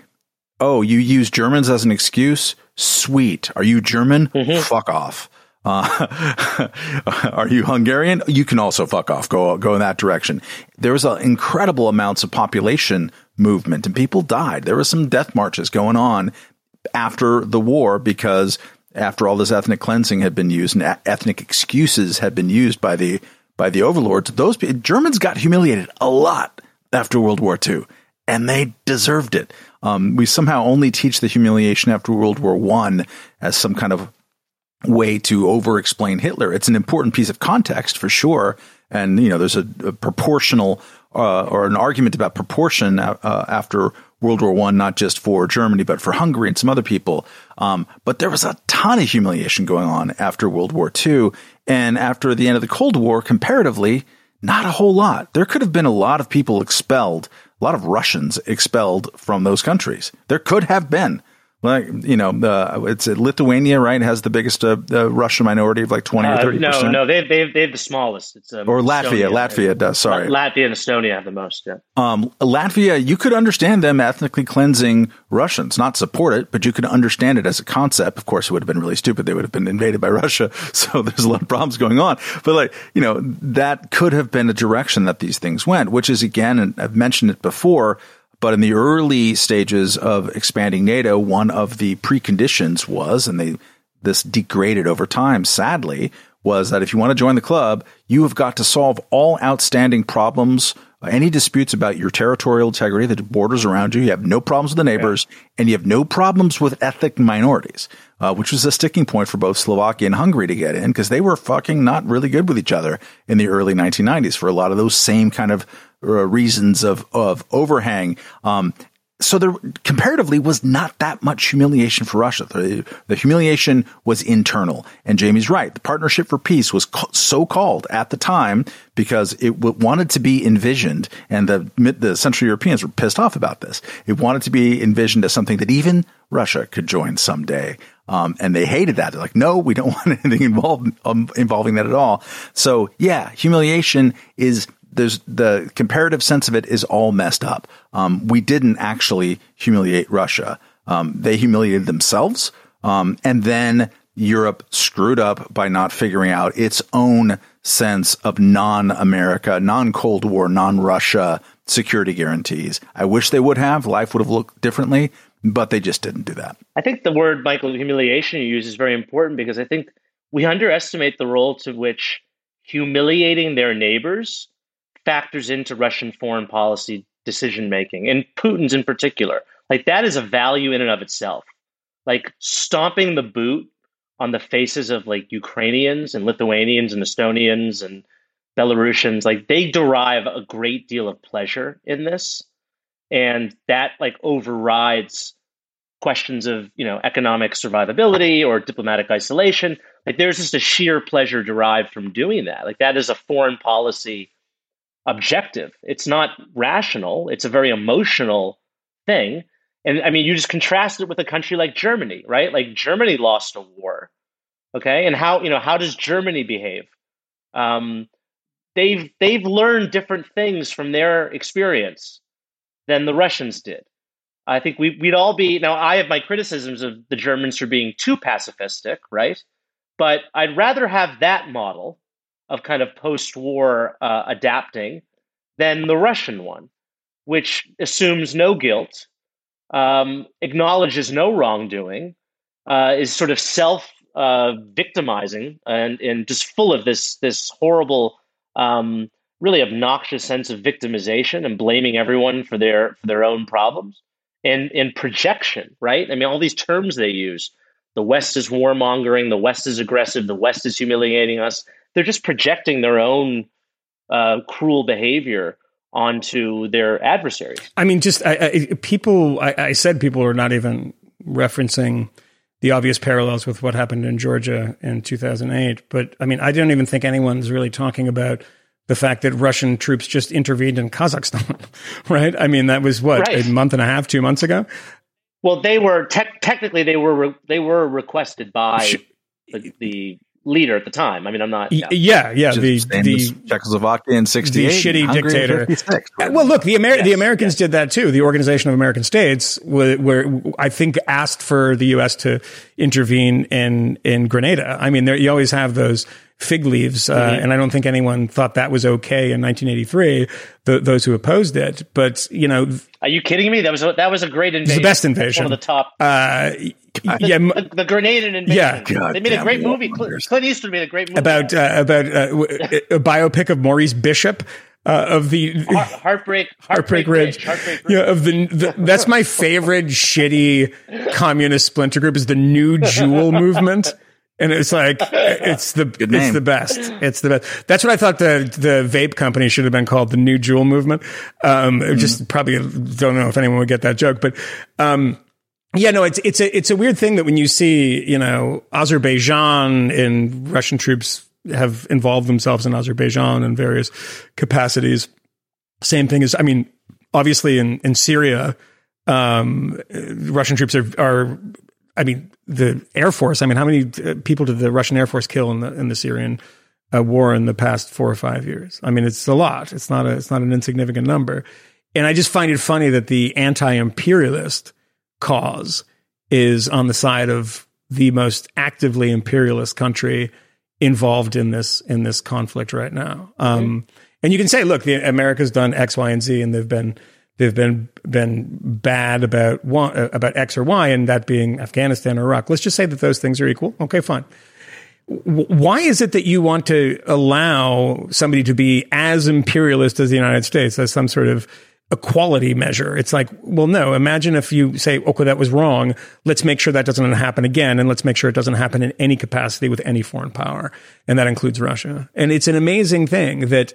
oh, you use Germans as an excuse? Sweet. Are you German? Mm-hmm. Fuck off. Uh, are you Hungarian? You can also fuck off. Go go in that direction. There was an incredible amounts of population movement, and people died. There were some death marches going on after the war because after all this ethnic cleansing had been used and ethnic excuses had been used by the by the overlords, those Germans got humiliated a lot after World War II, and they deserved it. Um, we somehow only teach the humiliation after World War One as some kind of way to over explain Hitler. It's an important piece of context for sure. And, you know, there's a, a proportional uh, or an argument about proportion uh, after World War One, not just for Germany, but for Hungary and some other people. Um, but there was a ton of humiliation going on after World War II. And after the end of the Cold War, comparatively, not a whole lot. There could have been a lot of people expelled, a lot of Russians expelled from those countries. There could have been. Like you know, uh, it's Lithuania, right? Has the biggest uh, uh, Russian minority of like twenty uh, or thirty percent. No, no, they they they have the smallest. It's um, or Latvia. Estonia. Latvia does. Sorry, Latvia and Estonia have the most. Yeah. Um, Latvia, you could understand them ethnically cleansing Russians, not support it, but you could understand it as a concept. Of course, it would have been really stupid. They would have been invaded by Russia, so there's a lot of problems going on. But like you know, that could have been a direction that these things went, which is again, and I've mentioned it before but in the early stages of expanding NATO, one of the preconditions was, and they this degraded over time, sadly, was that if you want to join the club, you have got to solve all outstanding problems, any disputes about your territorial integrity, the borders around you. You have no problems with the neighbors, yeah. and you have no problems with ethnic minorities, uh, which was a sticking point for both Slovakia and Hungary to get in because they were fucking not really good with each other in the early 1990s for a lot of those same kind of reasons of of overhang. Um, so there comparatively was not that much humiliation for Russia. The, the, humiliation was internal. And Jamie's right. The Partnership for Peace was so called at the time because it w- wanted to be envisioned, and the the Central Europeans were pissed off about this. It wanted to be envisioned as something that even Russia could join someday. Um, and they hated that. They're like, no, we don't want anything involved um, involving that at all. So yeah, humiliation is there's the comparative sense of it is all messed up. Um, we didn't actually humiliate Russia. Um, they humiliated themselves. Um, and then Europe screwed up by not figuring out its own sense of non America, non Cold War, non Russia security guarantees. I wish they would have. Life would have looked differently, but they just didn't do that. I think the word, Michael, humiliation you use is very important because I think we underestimate the role to which humiliating their neighbors factors into Russian foreign policy decision making, and Putin's in particular. Like that is a value in and of itself. Like stomping the boot on the faces of like Ukrainians and Lithuanians and Estonians and Belarusians, like they derive a great deal of pleasure in this. And that like overrides questions of, you know, economic survivability or diplomatic isolation. Like there's just a sheer pleasure derived from doing that. Like that is a foreign policy objective. It's not rational. It's a very emotional thing. And I mean, you just contrast it with a country like Germany, right? Like Germany lost a war. Okay. And how, you know, how does Germany behave? Um, they've they've learned different things from their experience than the Russians did. I think we, would all be now. I have my criticisms of the Germans for being too pacifistic, right? But I'd rather have that model of kind of post-war uh, adapting than the Russian one, which assumes no guilt, um, acknowledges no wrongdoing, uh, is sort of self uh, victimizing and, and just full of this this horrible, um, really obnoxious sense of victimization and blaming everyone for their for their own problems and and projection. Right? I mean, all these terms they use. The West is warmongering. The West is aggressive. The West is humiliating us they're just projecting their own uh, cruel behavior onto their adversaries. I mean, just I, I, people. I, I, said people are not even referencing the obvious parallels with what happened in Georgia in 2008. But I mean, I don't even think anyone's really talking about the fact that Russian troops just intervened in Kazakhstan, right? I mean, that was what Right. a month and a half, two months ago. Well, they were tec- technically they were re- they were requested by the leader at the time. I mean, I'm not. Y- Yeah, yeah. Just The the Czechoslovakia in '68, shitty Hungary dictator. 56. Well, look, the, Amer- the Yes, Americans did that too. The Organization of American States, where, where I think asked for the U.S. to intervene in in Grenada. I mean, there, you always have those fig leaves, uh, Mm-hmm. and I don't think anyone thought that was okay in 1983. th those who opposed it, but you know, Are you kidding me? That was a, that was a great invasion. The best One invasion. of the top. uh, yeah, the, the Grenadian invasion. Yeah. God they made a great movie. Cl- mongers. Clint Eastwood made a great movie about uh, about uh, w- a biopic of Maurice Bishop uh, of the Heart- Heartbreak, Heartbreak Ridge. Heartbreak Ridge. Yeah, of the, the that's my favorite shitty communist splinter group is the New Jewel movement. And it's like it's the it's the best. It's the best. That's what I thought the the vape company should have been called the New Jewel movement. Um, just probably don't know if anyone would get that joke, but um, yeah, no, it's it's a it's a weird thing that when you see you know Azerbaijan and Russian troops have involved themselves in Azerbaijan in various capacities. Same thing as I mean, obviously in in Syria, um, Russian troops are are. I mean, the Air Force. I mean, how many uh, people did the Russian Air Force kill in the in the Syrian uh, war in the past four or five years? I mean, it's a lot. It's not a it's not an insignificant number. And I just find it funny that the anti-imperialist cause is on the side of the most actively imperialist country involved in this in this conflict right now. Um, and you can say, look, the America's done X, Y, and Z, and they've been they've been been bad about one, uh, about X or Y, and that being Afghanistan or Iraq. Let's just say that those things are equal. Okay, fine. Why is it that you want to allow somebody to be as imperialist as the United States as some sort of equality measure? It's like, well, no. Imagine if you say, okay, that was wrong. Let's make sure that doesn't happen again, and let's make sure it doesn't happen in any capacity with any foreign power, and that includes Russia. And it's an amazing thing that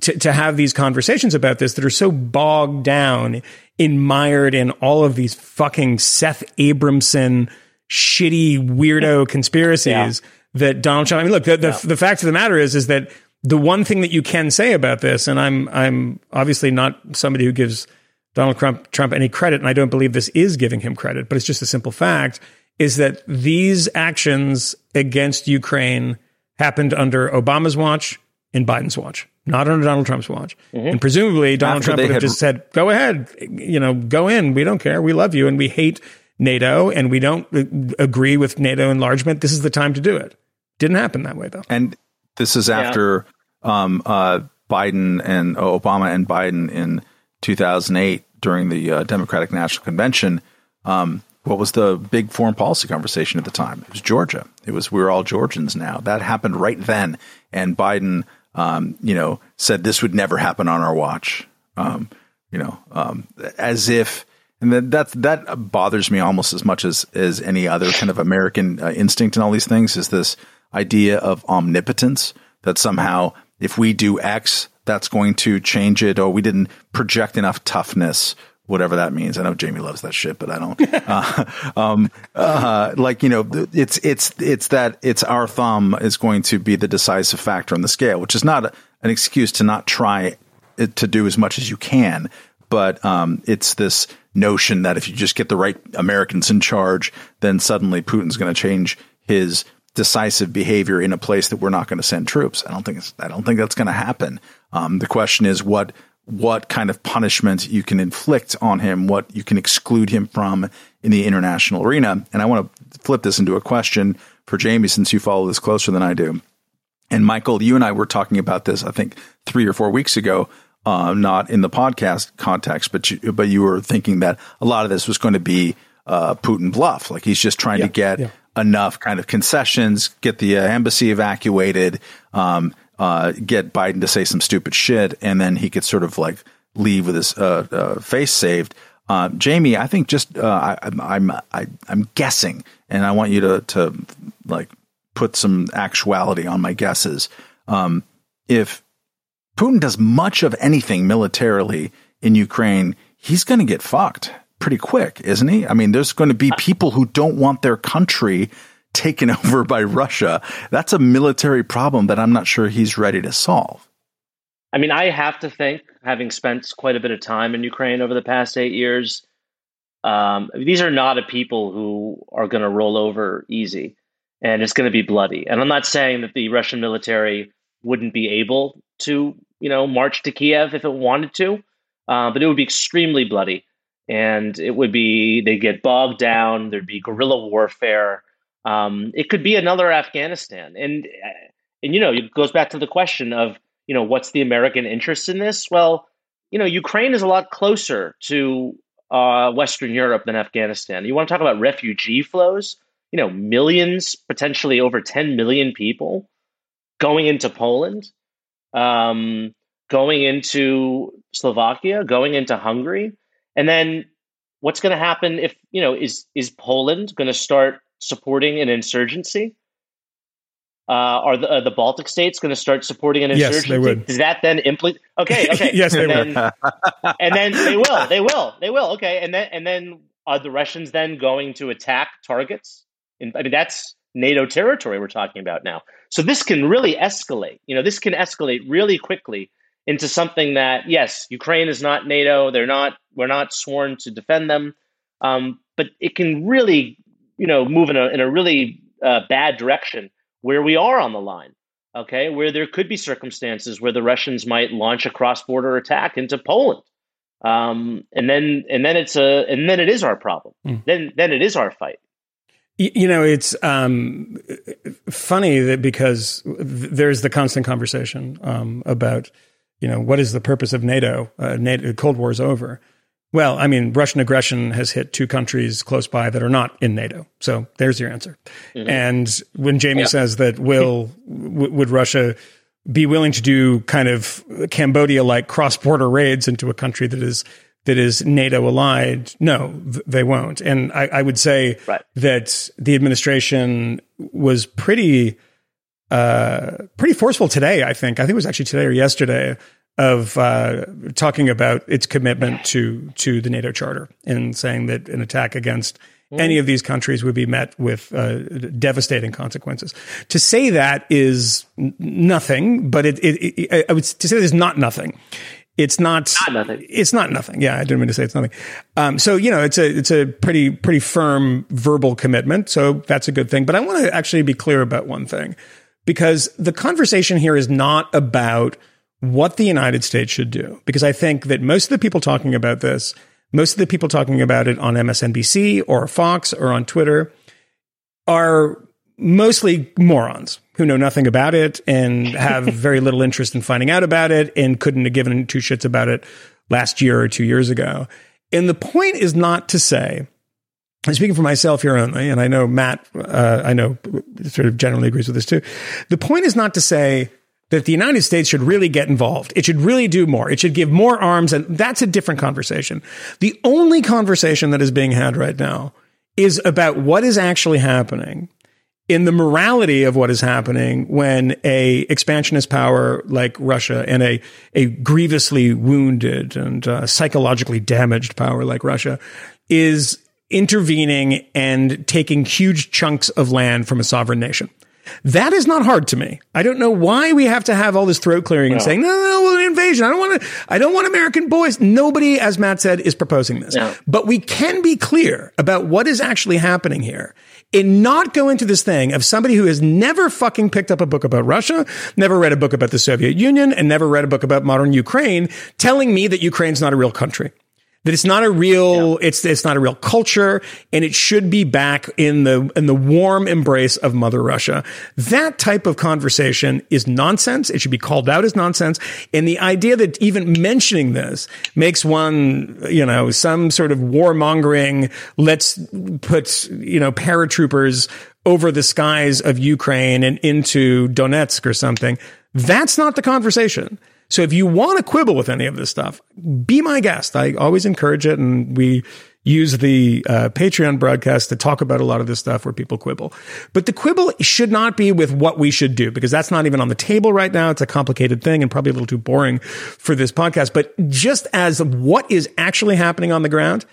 to, to have these conversations about this that are so bogged down, mired in all of these fucking Seth Abramson shitty weirdo conspiracies that Donald Trump. I mean, look, the, the, the fact of the matter is, is that the one thing that you can say about this, and I'm, I'm obviously not somebody who gives Donald Trump, Trump any credit, and I don't believe this is giving him credit, but it's just a simple fact, is that these actions against Ukraine happened under Obama's watch and Biden's watch, not under Donald Trump's watch. And presumably Donald After Trump would have had- just said, go ahead, you know, go in. We don't care. We love you and we hate NATO and we don't uh, agree with NATO enlargement. This is the time to do it. Didn't happen that way though. And this is after um, uh, Biden and uh, Obama and Biden in 2008 during the uh, Democratic National Convention. Um, what was the big foreign policy conversation at the time? It was Georgia. It was we were all Georgians now. That happened right then, and Biden, um, you know, said this would never happen on our watch. Um, you know, um, as if, and that that that bothers me almost as much as as any other kind of American uh, instinct in all these things. Is this idea of omnipotence that somehow if we do X, that's going to change it, or we didn't project enough toughness, whatever that means. I know Jamie loves that shit, but I don't. uh, um, uh, like you know, it's it's it's that it's our thumb is going to be the decisive factor on the scale, which is not an excuse to not try to do as much as you can, but um, it's this notion that if you just get the right Americans in charge, then suddenly Putin's going to change his decisive behavior in a place that we're not going to send troops. I don't think I don't think that's going to happen. Um, the question is what what kind of punishment you can inflict on him, what you can exclude him from in the international arena. And I want to flip this into a question for Jamie, since you follow this closer than I do. And Michael, you and I were talking about this, I think, three or four weeks ago. Uh, not in the podcast context, but you, but you were thinking that a lot of this was going to be uh, Putin bluff, like he's just trying to get yeah. enough kind of concessions, get the uh, embassy evacuated, um, uh, get Biden to say some stupid shit, and then he could sort of like leave with his uh, uh, face saved. Uh, Jamie, I think just uh, I, I'm I'm I, I'm guessing, and I want you to to like put some actuality on my guesses. Um, if Putin does much of anything militarily in Ukraine, he's going to get fucked pretty quick, isn't he? I mean, there's going to be people who don't want their country taken over by Russia. That's a military problem that I'm not sure he's ready to solve. I mean, I have to think, having spent quite a bit of time in Ukraine over the past eight years, um, these are not a people who are going to roll over easy, and it's going to be bloody. And I'm not saying that the Russian military wouldn't be able to, you know, march to Kiev if it wanted to, uh, but it would be extremely bloody, and it would be they get bogged down. There'd be guerrilla warfare. Um, it could be another Afghanistan, and and you know, it goes back to the question of you know what's the American interest in this? Well, you know, Ukraine is a lot closer to uh, Western Europe than Afghanistan. You want to talk about refugee flows? You know, millions, potentially over 10 million people going into Poland, um, going into Slovakia, going into Hungary. And then what's going to happen if, you know, is, is Poland going to start supporting an insurgency? Uh, are the, uh, the Baltic states going to start supporting an insurgency? Yes, they would. Does that then implicate? Okay, okay. yes, they and would. then, and then they will, they will, they will. Okay, and then and then are the Russians then going to attack targets? In, I mean, that's NATO territory we're talking about now. So this can really escalate. You know, this can escalate really quickly into something that yes, Ukraine is not NATO. They're not. We're not sworn to defend them. Um, but it can really, you know, move in a in a really uh, bad direction where we are on the line, okay, where there could be circumstances where the Russians might launch a cross-border attack into Poland, um, and then and then it's a and then it is our problem. Mm. Then then it is our fight. You know, it's um, funny that because there's the constant conversation um, about, you know, what is the purpose of NATO? Uh, NATO Cold War is over. Well, I mean, Russian aggression has hit two countries close by that are not in NATO. So there's your answer. Mm-hmm. And when Jamie yeah. says that, will w- would Russia be willing to do kind of Cambodia like cross border raids into a country that is that is NATO allied? No, th- they won't. And I, I would say right. that the administration was pretty uh, pretty forceful today. I think I think it was actually today or yesterday of uh, talking about its commitment to to the NATO Charter and saying that an attack against mm. any of these countries would be met with uh, devastating consequences. To say that is n- nothing, but it, it, it, I would to say there's not nothing. It's not, not nothing. It's not nothing. Yeah, I didn't mean to say it's nothing. Um, so you know, it's a it's a pretty pretty firm verbal commitment. So that's a good thing. But I want to actually be clear about one thing because the conversation here is not about what the United States should do. Because I think that most of the people talking about this, most of the people talking about it on MSNBC or Fox or on Twitter are mostly morons who know nothing about it and have very little interest in finding out about it and couldn't have given two shits about it last year or two years ago. And the point is not to say, I'm speaking for myself here only, and I know Matt, uh, I know sort of generally agrees with this too. The point is not to say, that the United States should really get involved. It should really do more. It should give more arms. And that's a different conversation. The only conversation that is being had right now is about what is actually happening in the morality of what is happening when a expansionist power like Russia and a, a grievously wounded and uh, psychologically damaged power like Russia is intervening and taking huge chunks of land from a sovereign nation. That is not hard to me. I don't know why we have to have all this throat clearing and saying, no, no, no, well, an invasion. I don't want to, I don't want American boys. Nobody, as Matt said, is proposing this. No. But we can be clear about what is actually happening here and not go into this thing of somebody who has never fucking picked up a book about Russia, never read a book about the Soviet Union, and never read a book about modern Ukraine, telling me that Ukraine's not a real country that it's not a real yeah. it's it's not a real culture and it should be back in the in the warm embrace of mother russia. That type of conversation is nonsense. It should be called out as nonsense. And the idea that even mentioning this makes one you know some sort of warmongering let's put you know paratroopers over the skies of ukraine and into donetsk or something. That's not the conversation so if you want to quibble with any of this stuff, be my guest. I always encourage it. And we use the uh, Patreon broadcast to talk about a lot of this stuff where people quibble. But the quibble should not be with what we should do because that's not even on the table right now. It's a complicated thing and probably a little too boring for this podcast. But just as what is actually happening on the ground,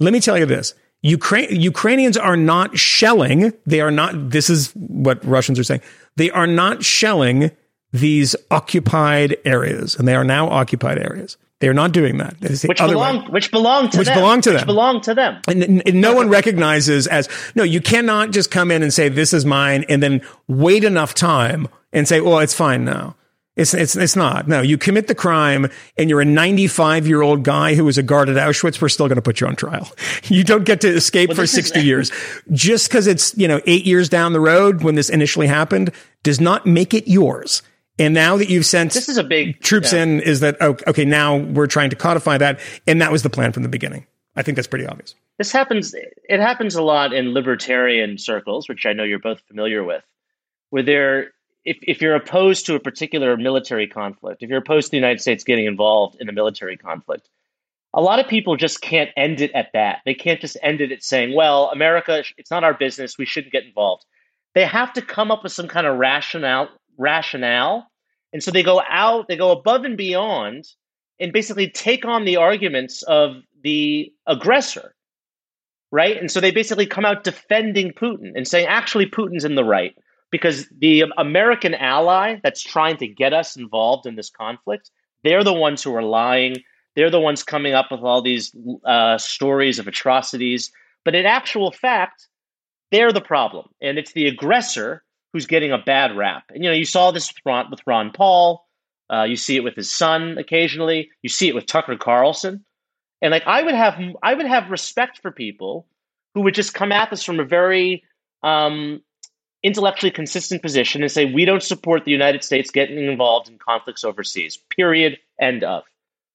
Let me tell you this. Ukraine, Ukrainians are not shelling. They are not, this is what Russians are saying. They are not shelling these occupied areas, and they are now occupied areas. They are not doing that. Which belong, which belong to which them. belong to which them. belong to them. And, and no one recognizes as no. You cannot just come in and say this is mine, and then wait enough time and say, "Well, it's fine now." It's it's it's not. No, you commit the crime, and you're a 95 year old guy who was a guard at Auschwitz. We're still going to put you on trial. You don't get to escape Well, for this is- 60 years just because it's you know eight years down the road when this initially happened does not make it yours. And now that you've sent This is a big troops yeah. in, is that okay? Now we're trying to codify that, and that was the plan from the beginning. I think that's pretty obvious. This happens. It happens a lot in libertarian circles, which I know you're both familiar with, where there, if if you're opposed to a particular military conflict, if you're opposed to the United States getting involved in a military conflict, a lot of people just can't end it at that. They can't just end it at saying, "Well, America, it's not our business. We shouldn't get involved." They have to come up with some kind of rationale. Rationale, and so they go out. They go above and beyond, and basically take on the arguments of the aggressor right? And so they basically come out defending Putin and saying, actually, Putin's in the right because the American ally that's trying to get us involved in this conflict, they're the ones who are lying. They're the ones coming up with all these uh, stories of atrocities. But in actual fact, they're the problem. And it's the aggressor who's getting a bad rap. And, you know, you saw this with Ron, with Ron Paul. Uh, you see it with his son occasionally. You see it with Tucker Carlson. And like I would have I would have respect for people who would just come at this from a very um, intellectually consistent position and say we don't support the United States getting involved in conflicts overseas. Period. End of.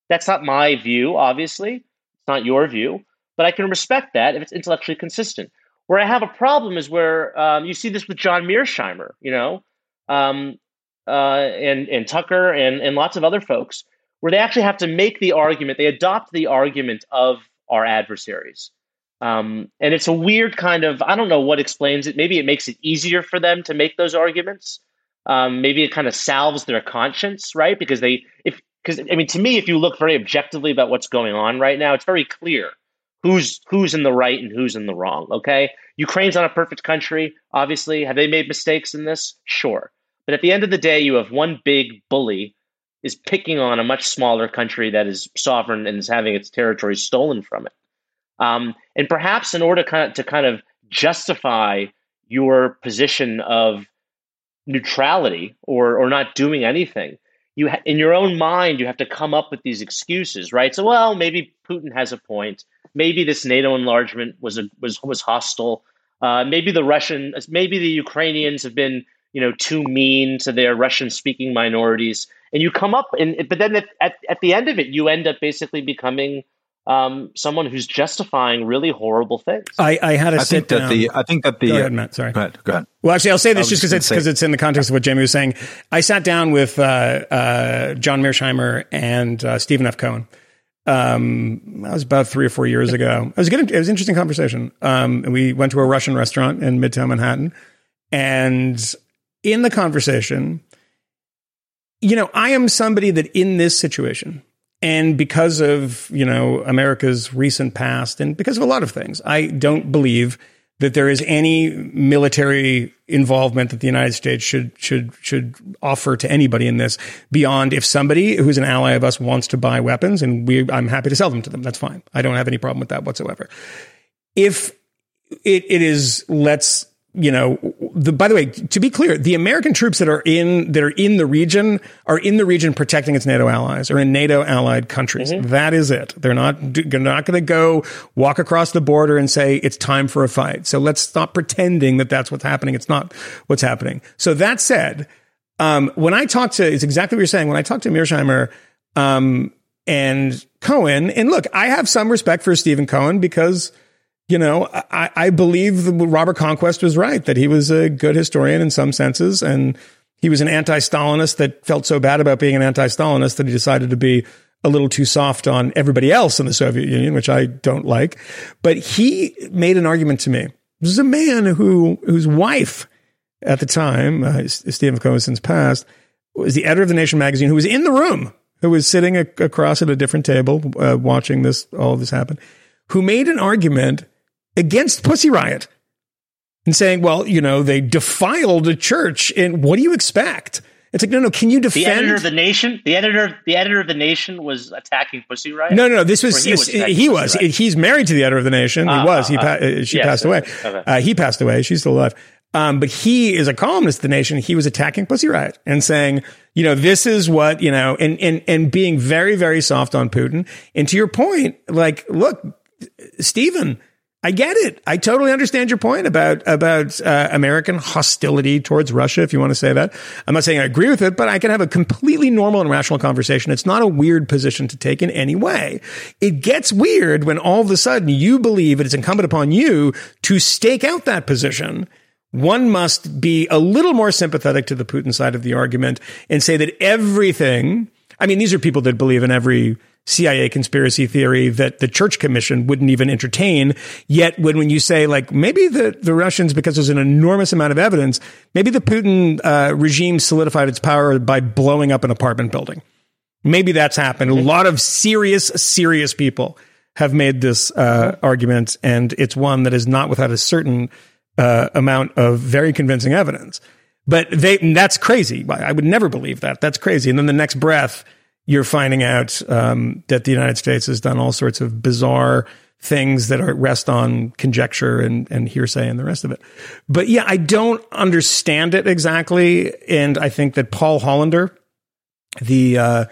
That's not my view, obviously. It's not your view, but I can respect that if it's intellectually consistent. Where I have a problem is where um, you see this with John Mearsheimer, you know, um, uh, and and Tucker and and lots of other folks where they actually have to make the argument, they adopt the argument of our adversaries. Um, and it's a weird kind of, I don't know what explains it. Maybe it makes it easier for them to make those arguments. Um, maybe it kind of salves their conscience, right? Because they, if, because I mean, to me, if you look very objectively about what's going on right now, it's very clear who's who's in the right and who's in the wrong. Okay, Ukraine's not a perfect country. Obviously, have they made mistakes in this? Sure, but at the end of the day, you have one big bully is picking on a much smaller country that is sovereign and is having its territory stolen from it. Um, and perhaps in order kind of, to kind of justify your position of neutrality or or not doing anything, you ha- in your own mind you have to come up with these excuses, right? So, well, maybe Putin has a point. Maybe this NATO enlargement was a, was was hostile. Uh, maybe the Russian, maybe the Ukrainians have been, you know, too mean to their Russian-speaking minorities and you come up and but then at, at, at the end of it you end up basically becoming um, someone who's justifying really horrible things I, I had a I think that the I think that the Go ahead, Matt. Sorry. Go ahead. Go ahead. Well, actually, I'll say this just because it's because it's in the context of what Jamie was saying. I sat down with uh, uh, John Mearsheimer and uh, Stephen F. Cohen. Um, that was about three or four years ago. It was good. It was an interesting conversation. Um, and we went to a Russian restaurant in Midtown Manhattan, and in the conversation, you know, I am somebody that in this situation, and because of you know America's recent past, and because of a lot of things, I don't believe that there is any military involvement that the United States should should should offer to anybody in this beyond if somebody who's an ally of us wants to buy weapons and we I'm happy to sell them to them. That's fine. I don't have any problem with that whatsoever. If it, it is let's you know the by the way to be clear the american troops that are in that are in the region are in the region protecting its nato allies or in nato allied countries. That is it. They're not they're not going to go walk across the border and say it's time for a fight. So let's stop pretending that that's what's happening. It's not what's happening. So that said um, when i talk to it's exactly what you're saying. When i talk to mearsheimer um, and cohen and look i have some respect for stephen cohen because you know, I, I believe Robert Conquest was right that he was a good historian in some senses, and he was an anti-Stalinist that felt so bad about being an anti-Stalinist that he decided to be a little too soft on everybody else in the Soviet Union, which I don't like. But he made an argument to me. This is a man who whose wife at the time, uh, Stephen since passed, was the editor of the Nation magazine, who was in the room, who was sitting a- across at a different table uh, watching this all this happen who made an argument against Pussy Riot and saying, well, you know, they defiled a church. And what do you expect? It's like, no, no. Can you defend the editor of the Nation? The editor, the editor of the Nation was attacking Pussy Riot. No, no, no. This was he he was. was He, was. He's married to the editor of the Nation. he Ah, was. He ah, pa- ah. uh, she Yes, passed away. okay. Uh, he passed away. She's still alive. Um, but he is a columnist of the Nation. He was attacking Pussy Riot and saying, you know, this is what you know, and and and being very very soft on Putin. And to your point, like, look, Stephen. I get it. I totally understand your point about about uh, American hostility towards Russia. If you want to say that, I'm not saying I agree with it, but I can have a completely normal and rational conversation. It's not a weird position to take in any way. It gets weird when all of a sudden you believe it is incumbent upon you to stake out that position. One must be a little more sympathetic to the Putin side of the argument and say that everything. I mean, these are people that believe in every CIA conspiracy theory that the Church Commission wouldn't even entertain. Yet, when, when you say, like, maybe the, the Russians, because there's an enormous amount of evidence, maybe the Putin uh, regime solidified its power by blowing up an apartment building. Maybe that's happened. A lot of serious, serious people have made this uh, argument, and it's one that is not without a certain uh, amount of very convincing evidence. But they, that's crazy. I would never believe that. That's crazy. And then the next breath, you're finding out um, that the United States has done all sorts of bizarre things that are rest on conjecture and, and hearsay and the rest of it. But yeah, I don't understand it exactly. And I think that Paul Hollander, the uh,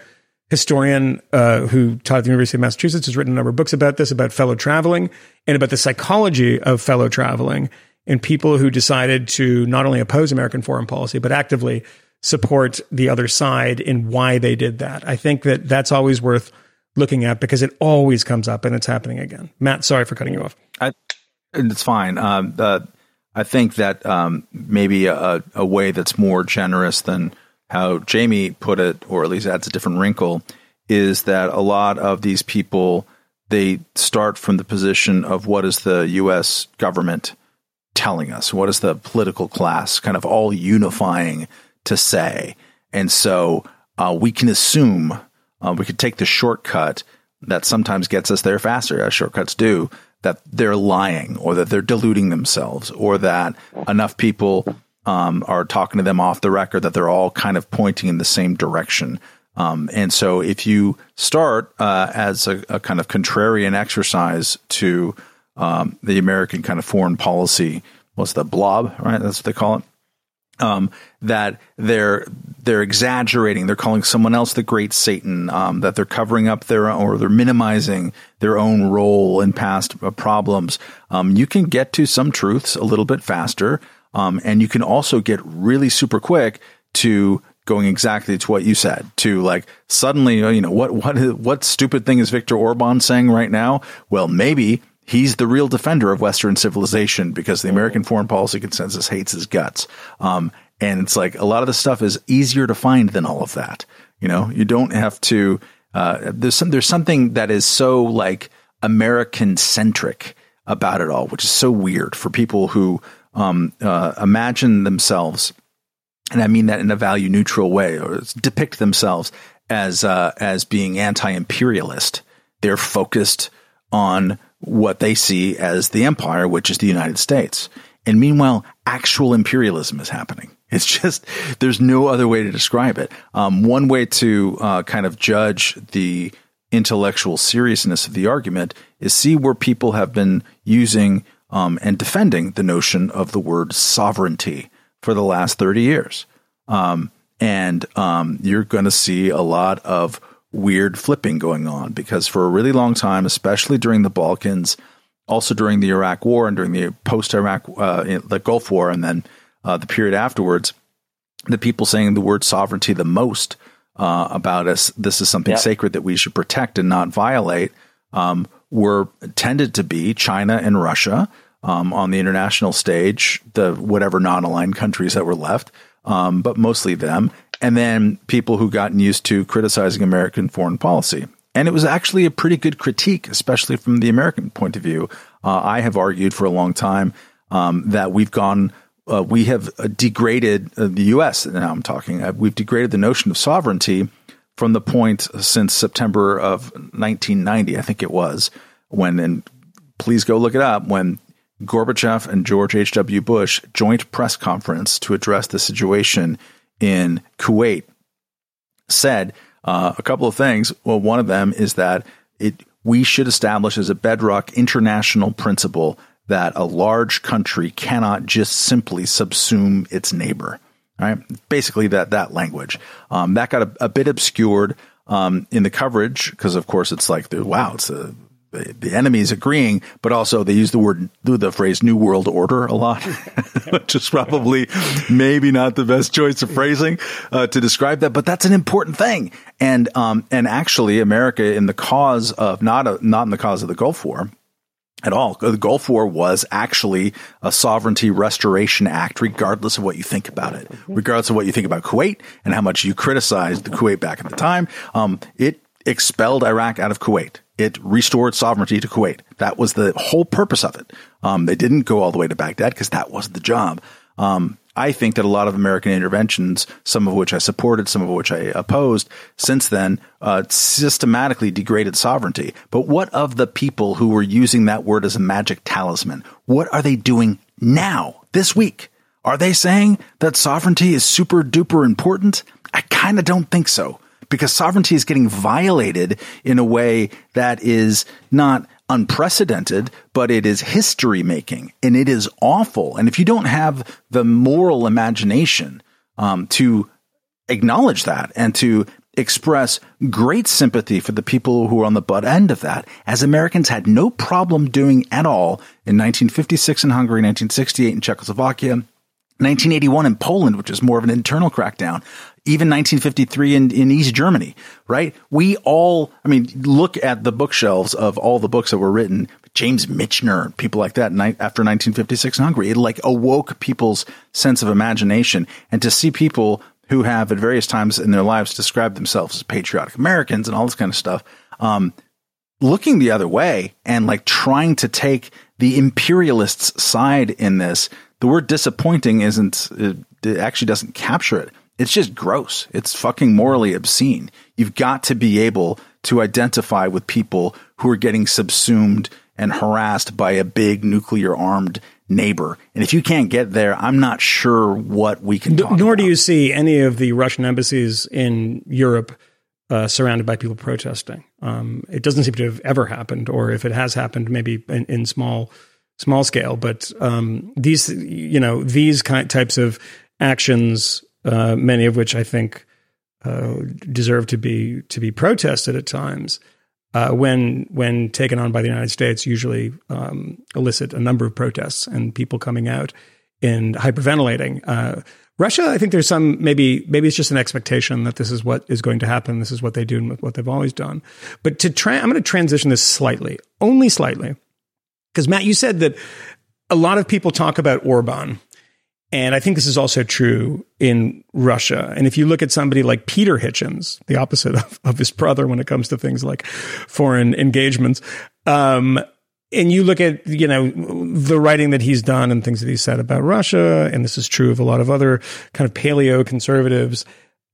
historian uh, who taught at the University of Massachusetts, has written a number of books about this, about fellow traveling and about the psychology of fellow traveling and people who decided to not only oppose American foreign policy, but actively support the other side in why they did that. I think that that's always worth looking at because it always comes up and it's happening again. Matt, sorry for cutting you off. I, it's fine. Um, uh, I think that um, maybe a, a way that's more generous than how Jamie put it, or at least adds a different wrinkle, is that a lot of these people they start from the position of what is the U.S. government telling us, what is the political class kind of all unifying to say, and so uh, we can assume uh, we could take the shortcut that sometimes gets us there faster, as shortcuts do, that they're lying or that they're deluding themselves or that enough people um, are talking to them off the record that they're all kind of pointing in the same direction. Um, and so if you start uh, as a, a, kind of contrarian exercise to um, the American kind of foreign policy, what's the blob, right? That's what they call it um, that they're they're exaggerating. They're calling someone else the great Satan. Um, that they're covering up their or they're minimizing their own role in past uh, problems. Um, you can get to some truths a little bit faster, um, and you can also get really super quick to going exactly to what you said. To like suddenly, you know, what what what stupid thing is Viktor Orban saying right now? Well, maybe he's the real defender of Western civilization because the American foreign policy consensus hates his guts. Um, and it's like a lot of the stuff is easier to find than all of that. You know, you don't have to. Uh, there's some there's something that is so like American centric about it all, which is so weird for people who um, uh, imagine themselves, and I mean that in a value neutral way, or depict themselves as uh, as being anti imperialist. They're focused on what they see as the empire, which is the United States. And meanwhile, actual imperialism is happening. It's just, there's no other way to describe it. Um, one way to uh, kind of judge the intellectual seriousness of the argument is see where people have been using um, and defending the notion of the word sovereignty for the last 30 years. Um, and um, you're going to see a lot of weird flipping going on because for a really long time, especially during the Balkans, also during the Iraq War and during the post-Iraq, uh, the Gulf War, and then uh, the period afterwards, the people saying the word sovereignty the most uh, about us, this is something Yep. sacred that we should protect and not violate, um, were tended to be China and Russia um, on the international stage, the whatever non-aligned countries that were left, um, but mostly them, and then people who gotten used to criticizing American foreign policy. And it was actually a pretty good critique, especially from the American point of view. Uh, I have argued for a long time um, that we've gone, uh, we have uh, degraded uh, the U.S. Now I'm talking, uh, we've degraded the notion of sovereignty from the point since September of 1990, I think it was, when and please go look it up when Gorbachev and George H.W. Bush joint press conference to address the situation in Kuwait said uh, a couple of things. Well, one of them is that it we should establish as a bedrock international principle that a large country cannot just simply subsume its neighbor. Right, basically that that language um, that got a, a bit obscured um, in the coverage because, of course, it's like wow, it's a the, the enemies agreeing, but also they use the word, the phrase New World Order a lot, which is probably maybe not the best choice of phrasing uh, to describe that, but that's an important thing. And, um, and actually America in the cause of, not, a, not in the cause of the Gulf War, at all. The Gulf War was actually a sovereignty restoration act, regardless of what you think about it, regardless of what you think about Kuwait and how much you criticized the Kuwait back at the time. Um, it expelled Iraq out of Kuwait. It restored sovereignty to Kuwait. That was the whole purpose of it. Um, they didn't go all the way to Baghdad because that wasn't the job. Um, I think that a lot of American interventions, some of which I supported, some of which I opposed, since then uh, systematically degraded sovereignty. But what of the people who were using that word as a magic talisman? What are they doing now, this week? Are they saying that sovereignty is super duper important? I kind of don't think so because sovereignty is getting violated in a way that is not unprecedented, but it is history making and it is awful. And if you don't have the moral imagination um, to acknowledge that and to express great sympathy for the people who are on the butt end of that, as Americans had no problem doing at all in 1956 in Hungary, 1968 in Czechoslovakia, 1981 in Poland, which is more of an internal crackdown even 1953 in, in East Germany, right? We all, I mean, look at the bookshelves of all the books that were written, James Michener, people like that after 1956 in Hungary. It like awoke people's sense of imagination. And to see people who have at various times in their lives described themselves as patriotic Americans and all this kind of stuff, um, looking the other way and like trying to take the imperialists' side in this, the word disappointing isn't, it actually doesn't capture it it's just gross. It's fucking morally obscene. You've got to be able to identify with people who are getting subsumed and harassed by a big nuclear armed neighbor. And if you can't get there, I'm not sure what we can Nor about. do you see any of the Russian embassies in Europe uh, surrounded by people protesting. Um, it doesn't seem to have ever happened, or if it has happened, maybe in, in small small scale. But um, these, you know, these kind types of actions uh, many of which I think uh, deserve to be to be protested at times. Uh, when when taken on by the United States, usually um, elicit a number of protests and people coming out and hyperventilating. Uh, Russia, I think there's some maybe maybe it's just an expectation that this is what is going to happen. This is what they do and what they've always done. But to try, I'm going to transition this slightly, only slightly, because Matt, you said that a lot of people talk about Orban and I think this is also true in Russia. And if you look at somebody like Peter Hitchens, the opposite of, of his brother when it comes to things like foreign engagements, um, and you look at, you know, the writing that he's done and things that he's said about Russia, and this is true of a lot of other kind of paleo conservatives,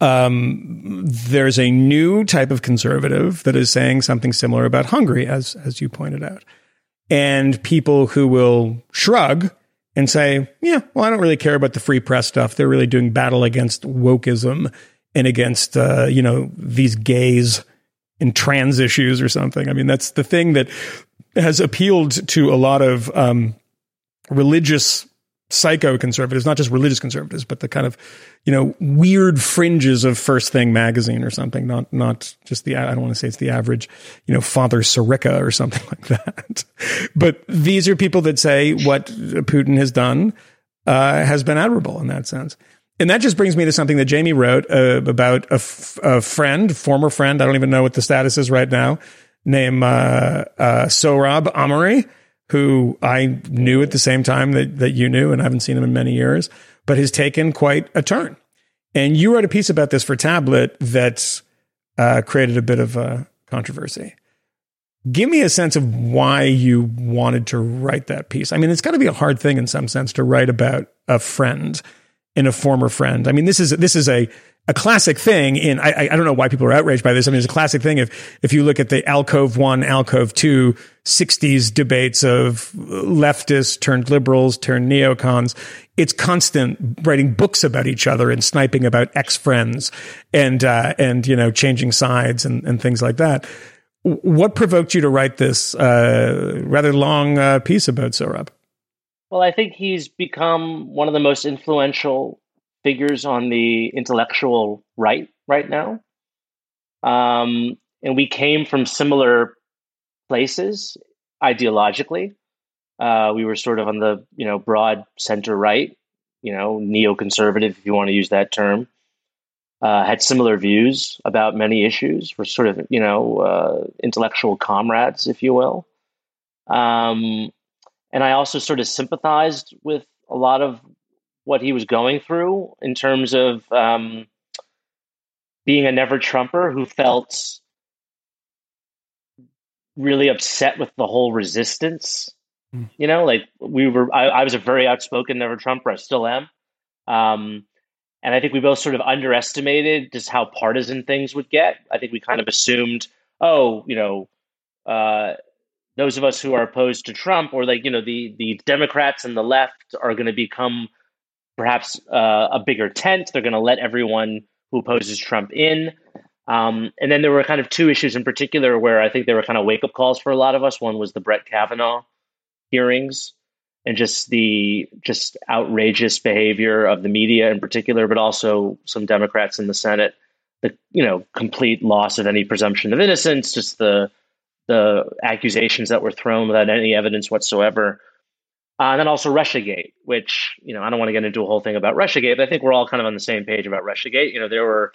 um, there's a new type of conservative that is saying something similar about Hungary, as, as you pointed out. And people who will shrug and say, yeah, well, I don't really care about the free press stuff. They're really doing battle against wokeism and against, uh, you know, these gays and trans issues or something. I mean, that's the thing that has appealed to a lot of um, religious psycho conservatives, not just religious conservatives, but the kind of, you know, weird fringes of First Things magazine or something. Not not just the I don't want to say it's the average, you know, Father Sirico or something like that. but these are people that say what Putin has done uh, has been admirable in that sense. And that just brings me to something that Jamie wrote uh, about a, f- a friend, former friend. I don't even know what the status is right now. Named uh, uh, Sohrab Ahmari who I knew at the same time that, that you knew, and I haven't seen him in many years, but has taken quite a turn. And you wrote a piece about this for Tablet that uh, created a bit of a controversy. Give me a sense of why you wanted to write that piece. I mean, it's got to be a hard thing in some sense to write about a friend and a former friend. I mean, this is this is a a classic thing in I, I don't know why people are outraged by this. I mean, it's a classic thing if if you look at the alcove one, alcove two, 60s debates of leftists turned liberals turned neocons. It's constant writing books about each other and sniping about ex friends and uh, and you know changing sides and, and things like that. What provoked you to write this uh, rather long uh, piece about Sohrab? Well, I think he's become one of the most influential figures on the intellectual right right now. Um, and we came from similar places ideologically. Uh, we were sort of on the you know broad center right, you know neoconservative if you want to use that term. Uh, had similar views about many issues. We're sort of you know uh, intellectual comrades, if you will. Um, and I also sort of sympathized with a lot of what he was going through in terms of um, being a never Trumper who felt really upset with the whole resistance. Mm. You know, like we were, I, I, was a very outspoken never Trumper. I still am. Um, and I think we both sort of underestimated just how partisan things would get. I think we kind of assumed, oh, you know, uh, those of us who are opposed to Trump, or like you know, the the Democrats and the left are going to become perhaps uh, a bigger tent. They're going to let everyone who opposes Trump in. Um, and then there were kind of two issues in particular where I think there were kind of wake up calls for a lot of us. One was the Brett Kavanaugh hearings and just the just outrageous behavior of the media in particular, but also some Democrats in the Senate. The you know complete loss of any presumption of innocence, just the the accusations that were thrown without any evidence whatsoever. Uh, and then also Russiagate, which, you know, I don't want to get into a whole thing about Russiagate, but I think we're all kind of on the same page about Russiagate. You know, there were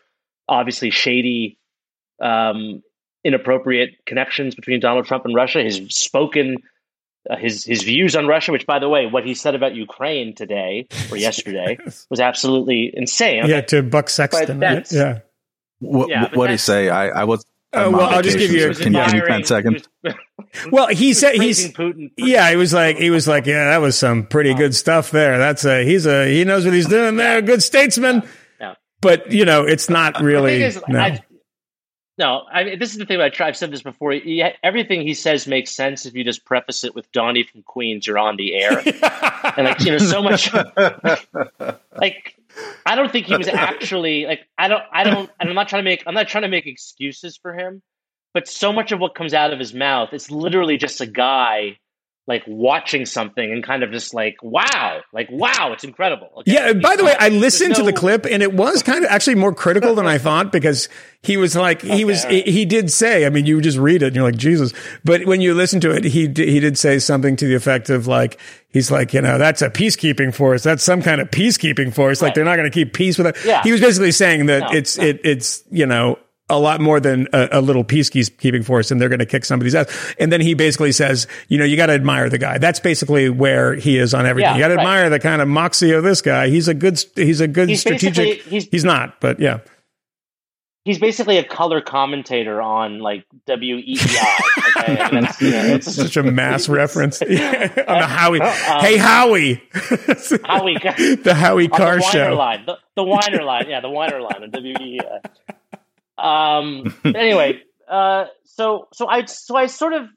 obviously shady, um, inappropriate connections between Donald Trump and Russia. His spoken, uh, his his views on Russia, which, by the way, what he said about Ukraine today or yesterday was absolutely insane. Yeah, to Buck Sexton. Yeah. What, yeah, what did he say? I, I was uh, well, I'll just give you. A, can you ten seconds? well, he said he's Putin, yeah. He was like he was like yeah, that was some pretty good stuff there. That's a he's a he knows what he's doing there. Good statesman. Yeah. yeah. But you know, it's not really. Is, no. I, no, I mean, this is the thing about I've said this before. He, everything he says makes sense if you just preface it with Donnie from Queens. You're on the air, and like you know, so much like I don't think he was actually like I don't I don't and I'm not trying to make I'm not trying to make excuses for him, but so much of what comes out of his mouth is literally just a guy like watching something and kind of just like wow like wow it's incredible okay? yeah by the way i listened no... to the clip and it was kind of actually more critical than i thought because he was like he okay, was right. he did say i mean you just read it and you're like jesus but when you listen to it he he did say something to the effect of like he's like you know that's a peacekeeping force that's some kind of peacekeeping force right. like they're not going to keep peace with it yeah. he was basically saying that no, it's no. it it's you know a lot more than a, a little peacekeeping force and they're going to kick somebody's ass. And then he basically says, you know, you got to admire the guy. That's basically where he is on everything. Yeah, you got to right. admire the kind of moxie of this guy. He's a good, he's a good he's strategic. He's, he's not, but yeah. He's basically a color commentator on like WEEI. Okay? that's, you know, it's such a mass reference on the Howie. Um, hey Howie, Howie, the Howie Carr the show. Line. The, the Weiner line, yeah, the Weiner line on WEEI. Um, anyway, uh, so so I so I sort of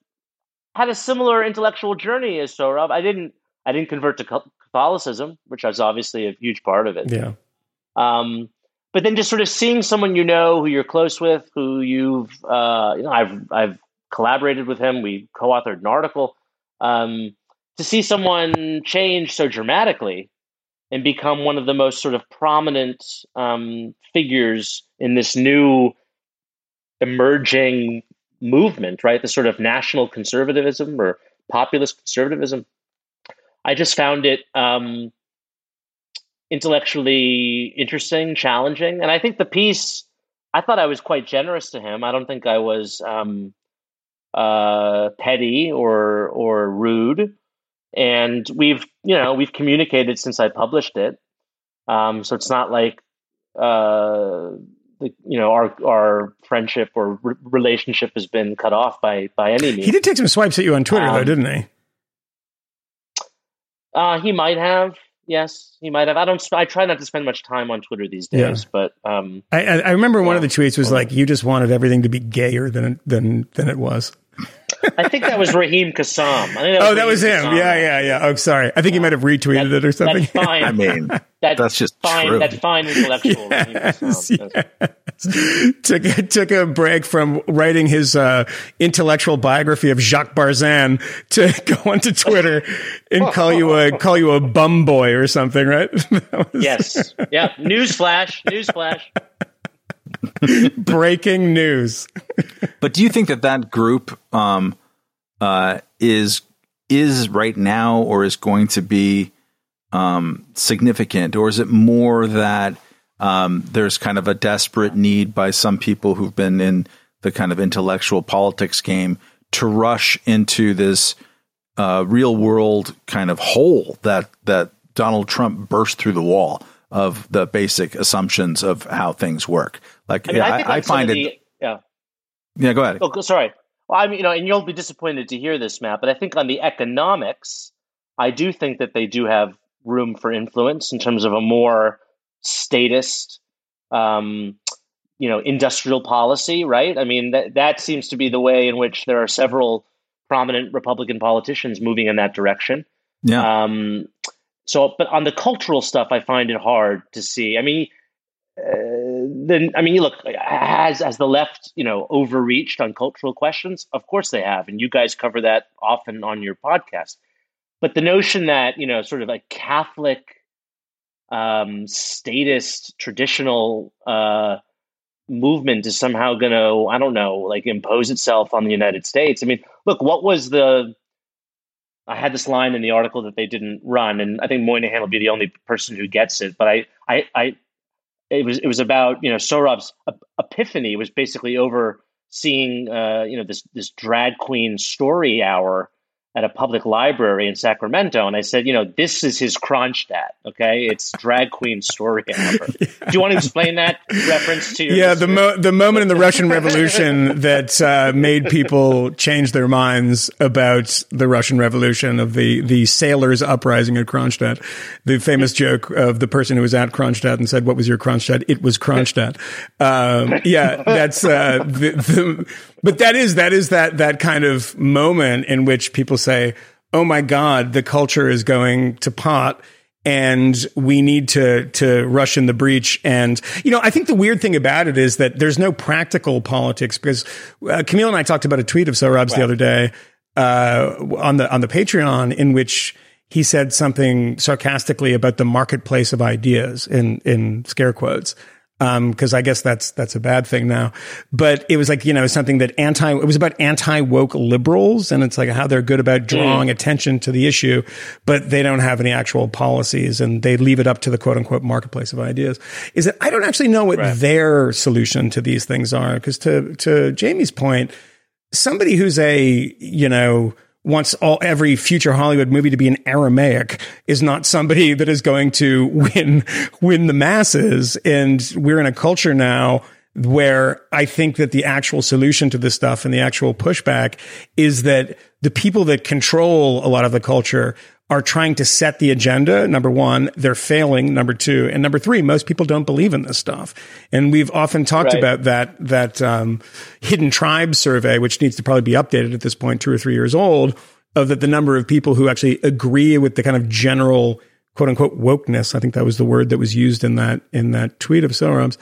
had a similar intellectual journey as Sohrab. I didn't I didn't convert to Catholicism, which was obviously a huge part of it. Yeah. Um, but then just sort of seeing someone you know who you're close with, who you've uh, you know I've I've collaborated with him. We co-authored an article. Um, to see someone change so dramatically and become one of the most sort of prominent um, figures in this new emerging movement, right? The sort of national conservatism or populist conservatism. I just found it um, intellectually interesting, challenging, and I think the piece. I thought I was quite generous to him. I don't think I was um, uh, petty or or rude and we've you know we've communicated since I published it. Um, so it's not like uh, the, you know our our friendship or re- relationship has been cut off by by any means. He did take some swipes at you on Twitter, um, though, didn't he? Uh, he might have. Yes, he might have. I don't. I try not to spend much time on Twitter these days, Yeah. but um, I, I I remember one of the tweets was like, "You just wanted everything to be gayer than than than it was." I think that was Raheem Kassam. I think Oh, that was Raheem him. Kassam. Yeah, yeah, yeah. Oh, sorry. I think he might have retweeted it or something. That's fine. I mean, that, that's just fine. true. That's fine intellectual. Raheem Yes, Kassam. yes. took took a break from writing his uh, intellectual biography of Jacques Barzun to go onto Twitter and call you a call you a bum boy or something, right? That was Yes. Yeah. Newsflash. Newsflash. breaking news. But do you think that that group um, uh, is is right now, or is going to be um, significant, or is it more that um, there's kind of a desperate need by some people who've been in the kind of intellectual politics game to rush into this uh, real world kind of hole that that Donald Trump burst through the wall of the basic assumptions of how things work. Like I mean, I, I, I some find of it. the- yeah. Yeah, go ahead. Oh, sorry. Well, I mean, you know, and you'll be disappointed to hear this, Matt, but I think on the economics, I do think that they do have room for influence in terms of a more statist, um, you know, industrial policy, right? I mean, that that seems to be the way in which there are several prominent Republican politicians moving in that direction. Yeah. Um, so, but on the cultural stuff, I find it hard to see. I mean, uh, then I mean, you look has has the left, you know, overreached on cultural questions? Of course they have, and you guys cover that often on your podcast. But the notion that you know, sort of a Catholic, um, statist, traditional uh, movement is somehow going to, I don't know, like impose itself on the United States. I mean, look, what was the I had this line in the article that they didn't run, and I think Moynihan will be the only person who gets it. But I, I, I it was it was about you know Sohrab's epiphany was basically over seeing uh, you know this this drag queen story hour at a public library in Sacramento, and I said, you know, this is his Kronstadt. Okay, it's drag queen story hour. Do you want to explain that reference to your Yeah, the mo- the moment in the Russian Revolution that uh, made people change their minds about the Russian Revolution of the the sailors uprising at Kronstadt. The famous joke of the person who was at Kronstadt and said, "What was your Kronstadt?" It was Kronstadt. Um, yeah, that's uh, the, the but that is that is that that kind of moment in which people say, "Oh my God, the culture is going to pot." and we need to to rush in the breach. And you know, I think the weird thing about it is that there's no practical politics because uh, Kmele and I talked about a tweet of Sohrab's the other day uh, on the on the Patreon in which he said something sarcastically about the marketplace of ideas in in scare quotes Um, because I guess that's that's a bad thing now. But it was like you know something that anti it was about anti woke liberals, and it's like how they're good about hmm. drawing attention to the issue, but they don't have any actual policies, and they leave it up to the quote unquote marketplace of ideas. Is that I don't actually know what their solution to these things are because to to Jamie's point, somebody who's a you know wants all every future Hollywood movie to be in Aramaic is not somebody that is going to win win the masses. And we're in a culture now where I think that the actual solution to this stuff and the actual pushback is that the people that control a lot of the culture are trying to set the agenda. Number one, they're failing. Number two, and number three, most people don't believe in this stuff. And we've often talked Right. about that that um, hidden tribe survey, which needs to probably be updated at this point, two or three years old, of that the number of people who actually agree with the kind of general quote unquote wokeness. I think that was the word that was used in that in that tweet of Sohrab's.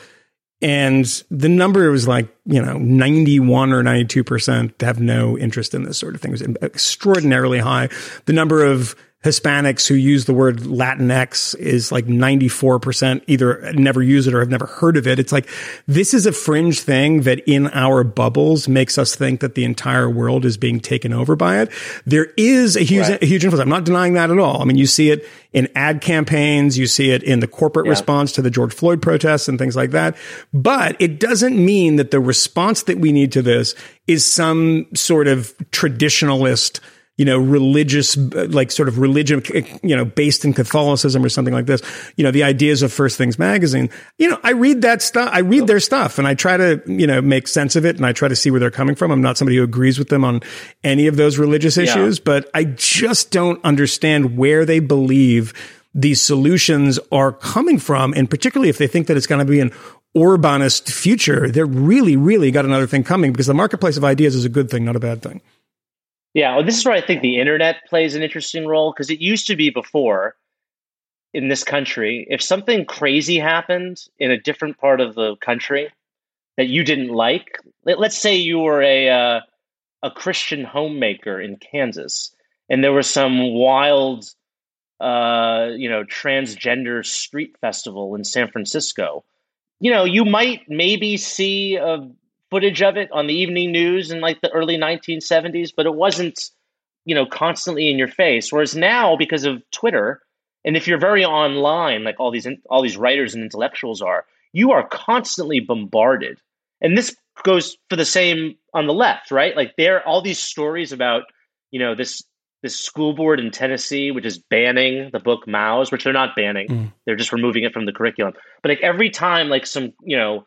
And the number was like, you know, 91 or 92% have no interest in this sort of thing. It was extraordinarily high. The number of Hispanics who use the word Latinx is like 94% either never use it or have never heard of it. It's like, this is a fringe thing that in our bubbles makes us think that the entire world is being taken over by it. There is a huge, Right. a huge influence. I'm not denying that at all. I mean, you see it in ad campaigns. You see it in the corporate Yeah. response to the George Floyd protests and things like that. But it doesn't mean that the response that we need to this is some sort of traditionalist, you know, religious, like sort of religion, you know, based in Catholicism or something like this. You know, the ideas of First Things magazine. You know, I read that stuff. I read their stuff and I try to, you know, make sense of it and I try to see where they're coming from. I'm not somebody who agrees with them on any of those religious issues, but I just don't understand where they believe these solutions are coming from, and particularly if they think that it's going to be an Orbanist future, they're really, really got another thing coming because the marketplace of ideas is a good thing, not a bad thing. Yeah, well, this is where I think the internet plays an interesting role because it used to be before in this country, if something crazy happened in a different part of the country that you didn't like, let, us say you were a uh, a Christian homemaker in Kansas, and there was some wild, uh, you know, transgender street festival in San Francisco. You know, you might maybe see a footage of it on the evening news in like the early 1970s, but it wasn't, you know, constantly in your face. Whereas now, because of Twitter, and if you're very online, like all these all these writers and intellectuals are, you are constantly bombarded. And this goes for the same on the left, right? Like there are all these stories about, you know, this this school board in Tennessee, which is banning the book Maus, which they're not banning. Mm. They're just removing it from the curriculum. But like every time like some, you know,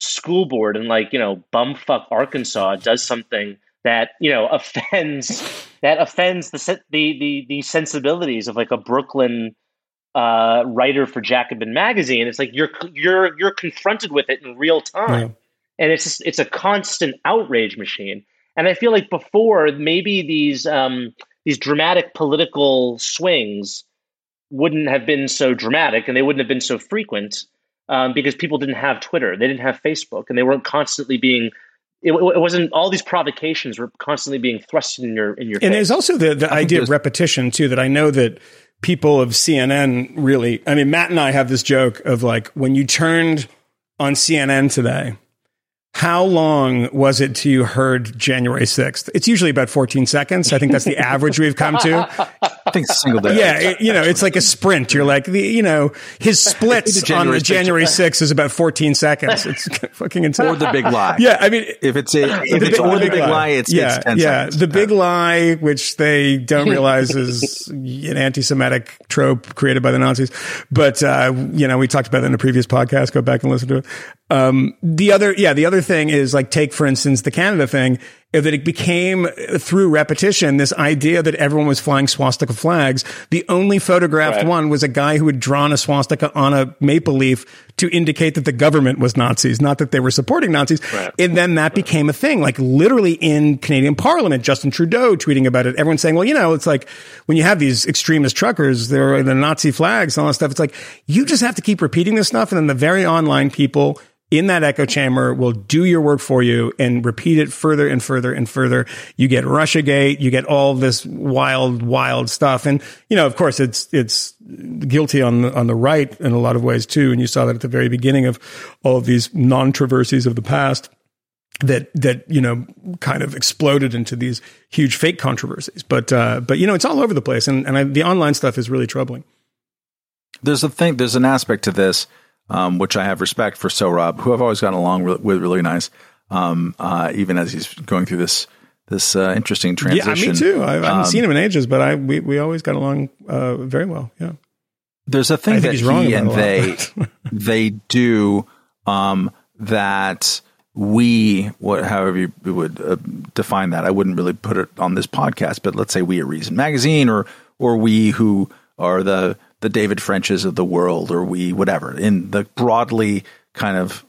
school board in like, you know, bumfuck Arkansas does something that you know offends that offends the the the, the sensibilities of like a Brooklyn uh, writer for Jacobin magazine. It's like you're you're you're confronted with it in real time, yeah. and it's just, it's a constant outrage machine. And I feel like before maybe these um, these dramatic political swings wouldn't have been so dramatic, and they wouldn't have been so frequent um, because people didn't have Twitter, they didn't have Facebook, and they weren't constantly being it, it, wasn't all these provocations were constantly being thrust in your in your and face. there's also the, the idea of repetition too that i know that people of cnn really i mean matt and i have this joke of like when you turned on cnn today how long was it till you heard January 6th? It's usually about 14 seconds. I think that's the average we've come to. I think single day. Yeah, it, you know, it's like a sprint. You're like, the, you know, his splits on the January 6th is about 14 seconds. It's fucking insane. Or the big lie. Yeah, I mean, if it's a, if it's or the big, big lie, lie, it's, yeah, it's 10 yeah. seconds. The big lie, which they don't realize is an anti-Semitic trope created by the Nazis. But, uh, you know, we talked about that in a previous podcast. Go back and listen to it. Um, the other, yeah, the other thing is like take, for instance, the Canada thing, that it became through repetition, this idea that everyone was flying swastika flags. The only photographed right. one was a guy who had drawn a swastika on a maple leaf to indicate that the government was Nazis, not that they were supporting Nazis. Right. And then that right. became a thing, like literally in Canadian parliament, Justin Trudeau tweeting about it. Everyone's saying, well, you know, it's like when you have these extremist truckers, they're the Nazi flags and all that stuff. It's like, you just have to keep repeating this stuff. And then the very online people in that echo chamber will do your work for you and repeat it further and further and further. You get Russiagate, you get all this wild, wild stuff. And, you know, of course, it's, it's guilty on the, on the right in a lot of ways too. And you saw that at the very beginning of all of these non-traversies of the past that, that, you know, kind of exploded into these huge fake controversies. But, uh, but, you know, it's all over the place. And, and I, the online stuff is really troubling. There's a thing, there's an aspect to this um, which I have respect for Sohrab, who I've always gotten along with really nice, um, uh, even as he's going through this this uh, interesting transition. Yeah, me too. I, I haven't um, seen him in ages, but I we, we always got along uh, very well. Yeah. There's a thing I that he and they they do um, that we what however you would uh, define that. I wouldn't really put it on this podcast, but let's say we at Reason Magazine or or we who are the the David Frenches of the world, or we whatever in the broadly kind of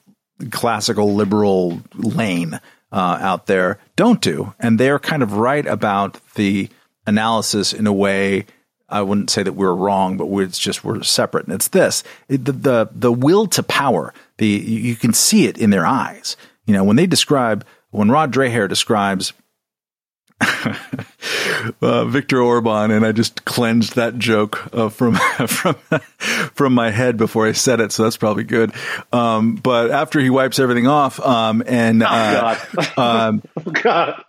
classical liberal lane uh, out there don't do, and they're kind of right about the analysis in a way. I wouldn't say that we're wrong, but it's just we're separate. And it's this it, the, the the will to power. The you can see it in their eyes. You know when they describe when Rod Dreher describes uh, Viktor Orban, and I just cleansed that joke uh, from from from my head before I said it, so that's probably good. Um, but after he wipes everything off, um, and oh, uh, God. um, oh, God.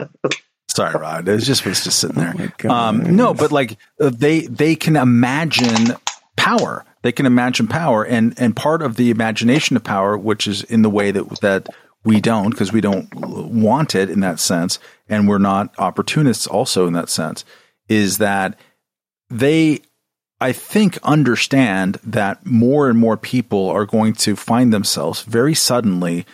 Sorry, Rod. It was just was just sitting there. Oh um, no, but like uh, they they can imagine power. They can imagine power, and and part of the imagination of power, which is in the way that that we don't because we don't want it in that sense and we're not opportunists also in that sense is that they I think understand that more and more people are going to find themselves very suddenly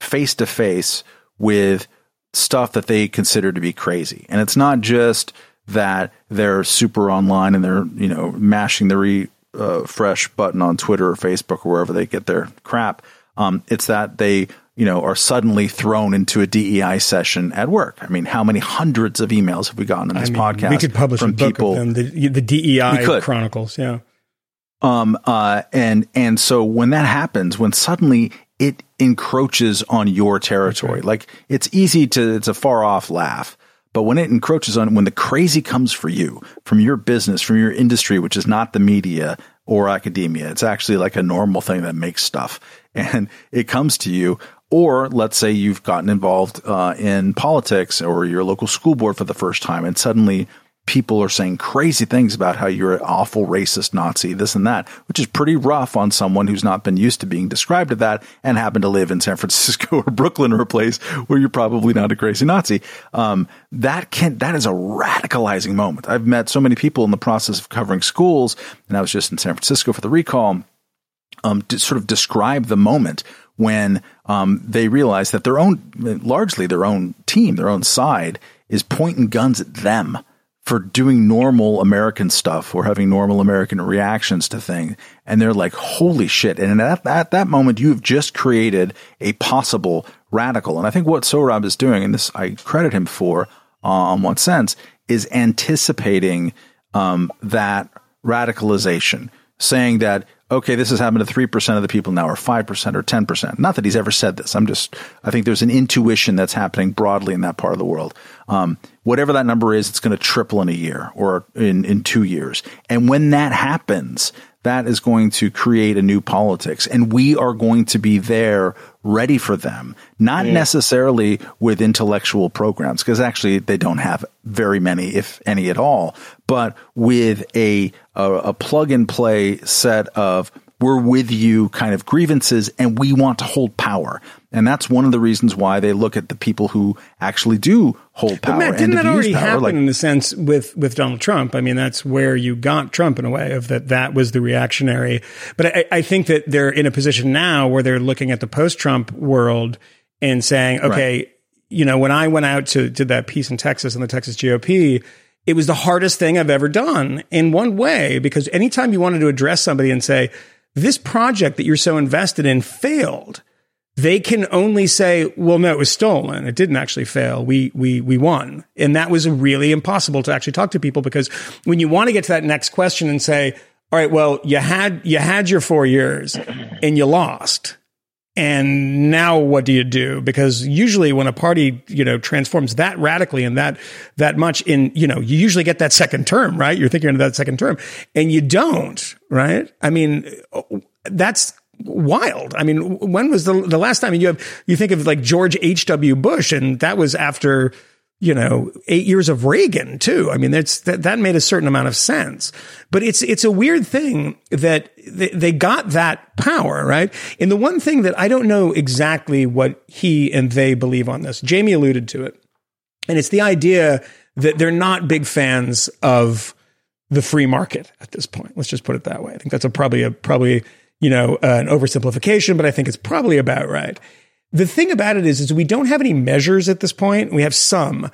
face to face with stuff that they consider to be crazy. And it's not just that they're super online and they're, you know, mashing the re uh, fresh button on Twitter or Facebook or wherever they get their crap. Um, it's that they you know, are suddenly thrown into a DEI session at work. I mean, how many hundreds of emails have we gotten in this I mean, podcast? We could publish from a book people, them, the, the DEI Chronicles. Yeah. Um. Uh. And and so when that happens, when suddenly it encroaches on your territory, right. like it's easy to it's a far off laugh. But when it encroaches on, when the crazy comes for you from your business, from your industry, which is not the media or academia, it's actually like a normal thing that makes stuff and it comes to you, or let's say you've gotten involved uh, in politics or your local school board for the first time, and suddenly people are saying crazy things about how you're an awful racist Nazi, this and that, which is pretty rough on someone who's not been used to being described that and happen to live in San Francisco or Brooklyn or a place where you're probably not a crazy Nazi. Um, that can that is a radicalizing moment. I've met so many people in the process of covering schools, and I was just in San Francisco for the recall. Um, to sort of describe the moment when um, they realize that their own, largely their own team, their own side, is pointing guns at them for doing normal American stuff or having normal American reactions to things. And they're like, holy shit. And at, at that moment, you've just created a possible radical. And I think what Sohrab is doing, and this I credit him for uh, on one sense, is anticipating um, that radicalization, saying that okay, this has happened to 3% of the people now, or 5% or 10%. Not that he's ever said this. I'm just, I think there's an intuition that's happening broadly in that part of the world. Um, whatever that number is, it's going to triple in a year or in, in two years. And when that happens, that is going to create a new politics. And we are going to be there ready for them, not yeah. necessarily with intellectual programs, because actually they don't have very many, if any at all, but with a, a, a plug and play set of we're with you kind of grievances and we want to hold power. And that's one of the reasons why they look at the people who actually do hold power. But Matt, didn't that already power, happen like, in the sense with, with Donald Trump? I mean, that's where you got Trump in a way of that that was the reactionary. But I, I think that they're in a position now where they're looking at the post Trump world and saying, okay, right. you know, when I went out to did that piece in Texas and the Texas GOP, it was the hardest thing I've ever done in one way, because anytime you wanted to address somebody and say, this project that you're so invested in failed, they can only say, well, no, it was stolen. It didn't actually fail. We, we, we won. And that was really impossible to actually talk to people because when you want to get to that next question and say, all right, well, you had, you had your four years and you lost. And now what do you do? Because usually when a party, you know, transforms that radically and that, that much in, you know, you usually get that second term, right? You're thinking of that second term and you don't, right? I mean, that's wild. I mean, when was the, the last time you have, you think of like George H.W. Bush and that was after, you know, eight years of Reagan too. I mean, that's, that, that made a certain amount of sense, but it's, it's a weird thing that they, they got that power, right? And the one thing that I don't know exactly what he and they believe on this, Jamie alluded to it. And it's the idea that they're not big fans of the free market at this point. Let's just put it that way. I think that's a probably a, probably, you know, uh, an oversimplification, but I think it's probably about right. The thing about it is, is we don't have any measures at this point. We have some,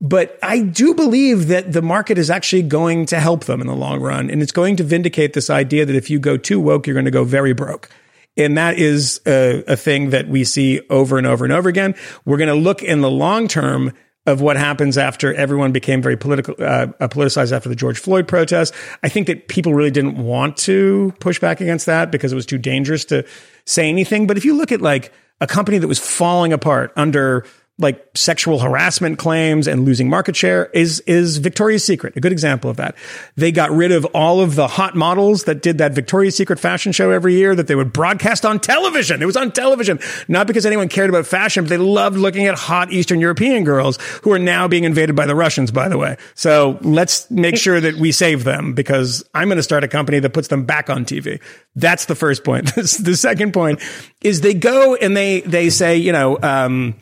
but I do believe that the market is actually going to help them in the long run. And it's going to vindicate this idea that if you go too woke, you're going to go very broke. And that is a, a thing that we see over and over and over again. We're going to look in the long term of what happens after everyone became very political, uh, uh, politicized after the George Floyd protests. I think that people really didn't want to push back against that because it was too dangerous to say anything. But if you look at like a company that was falling apart under like sexual harassment claims and losing market share is is Victoria's Secret, a good example of that. They got rid of all of the hot models that did that Victoria's Secret fashion show every year that they would broadcast on television. It was on television, not because anyone cared about fashion, but they loved looking at hot Eastern European girls who are now being invaded by the Russians, by the way. So let's make sure that we save them because I'm going to start a company that puts them back on TV. That's the first point. the second point is they go and they they say, you know, um,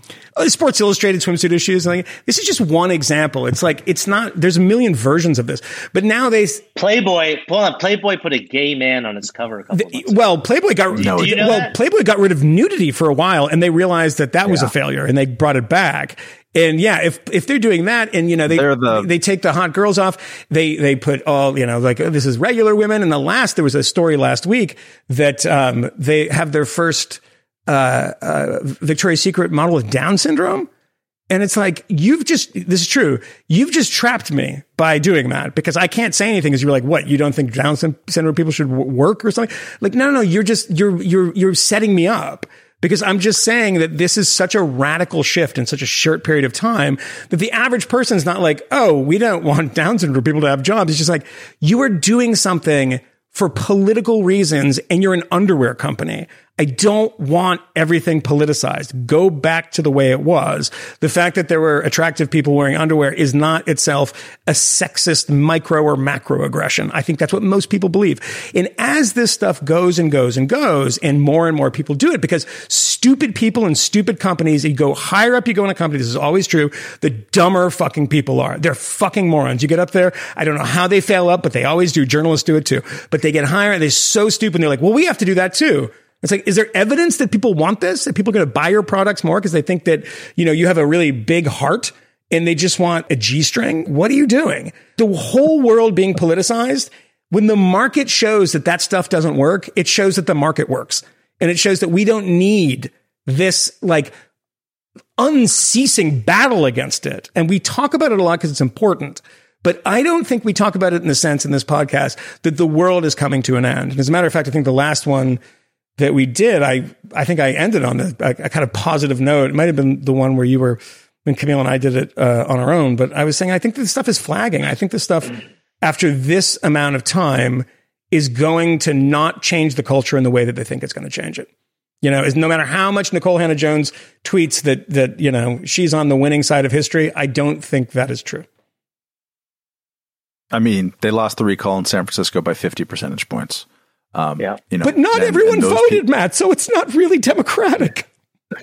Sports Illustrated swimsuit issues. Like this is just one example. It's like it's not. There's a million versions of this, but now they Playboy. Hold on, Playboy put a gay man on its cover. A couple months well, Playboy got No, you know well, that? Playboy got rid of nudity for a while, and they realized that that was a failure, and they brought it back. And yeah, if if they're doing that, and you know they They're the- they take the hot girls off, they they put all you know like oh, this is regular women. And the last there was a story last week that um, they have their first uh, uh, Victoria's Secret model with Down syndrome. And it's like, you've just, this is true. You've just trapped me by doing that because I can't say anything because you're like, what? You don't think Down syndrome people should w- work or something? Like, no, no, no. You're just, you're, you're, you're setting me up because I'm just saying that this is such a radical shift in such a short period of time that the average person's not like, oh, we don't want Down syndrome people to have jobs. It's just like, you are doing something for political reasons and you're an underwear company. I don't want everything politicized. Go back to the way it was. The fact that there were attractive people wearing underwear is not itself a sexist micro or macro aggression. I think that's what most people believe. And as this stuff goes and goes and goes, and more and more people do it because stupid people and stupid companies, you go higher up you go in a company, this is always true, the dumber fucking people are. They're fucking morons. You get up there, I don't know how they fail up, but they always do. Journalists do it too. But they get higher and they're so stupid. And they're like, well, we have to do that too. It's like, is there evidence that people want this? That people are going to buy your products more because they think that, you know, you have a really big heart and they just want a G string? What are you doing? The whole world being politicized. When the market shows that that stuff doesn't work, it shows that the market works. And it shows that we don't need this like unceasing battle against it. And we talk about it a lot because it's important. But I don't think we talk about it in the sense in this podcast that the world is coming to an end. As a matter of fact, I think the last one that we did, I, I think I ended on a, a, kind of positive note. It might have been the one where you were, when Kmele and I did it uh, on our own. But I was saying, I think this stuff is flagging. I think this stuff, after this amount of time, is going to not change the culture in the way that they think it's going to change it. You know, is no matter how much Nikole Hannah Jones tweets that that you know she's on the winning side of history, I don't think that is true. I mean, they lost the recall in San Francisco by 50 percentage points. Um, Yeah. you know, But not and- everyone and voted, peop- Matt, so it's not really democratic.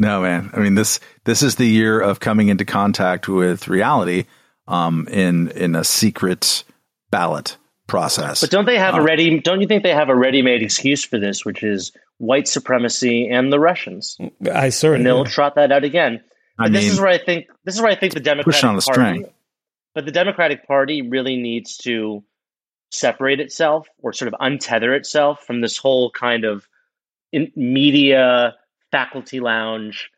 No, man. I mean this this is the year of coming into contact with reality um, in in a secret ballot process. But don't they have a ready? Don't you think they have a ready-made excuse for this, which is white supremacy and the Russians? I certainly And they'll trot that out again. But I this mean- is where I think this is where I think the Democratic on a Party, string. but the Democratic Party really needs to separate itself or sort of untether itself from this whole kind of in media faculty lounge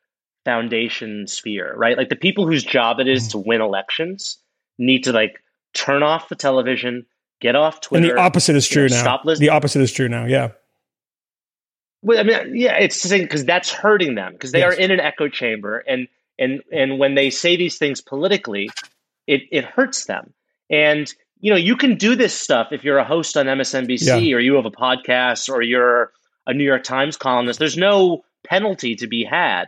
foundation sphere, right? Like the people whose job it is mm. to win elections need to like turn off the television, get off Twitter. and the opposite is you true know, now. Stop listening. The opposite is true now. Yeah. Well, I mean, yeah, it's saying because that's hurting them because they Yes. are in an echo chamber, and and and when they say these things politically, it it hurts them. And you know, you can do this stuff if you're a host on MSNBC Yeah. or you have a podcast or you're a New York Times columnist. There's no penalty to be had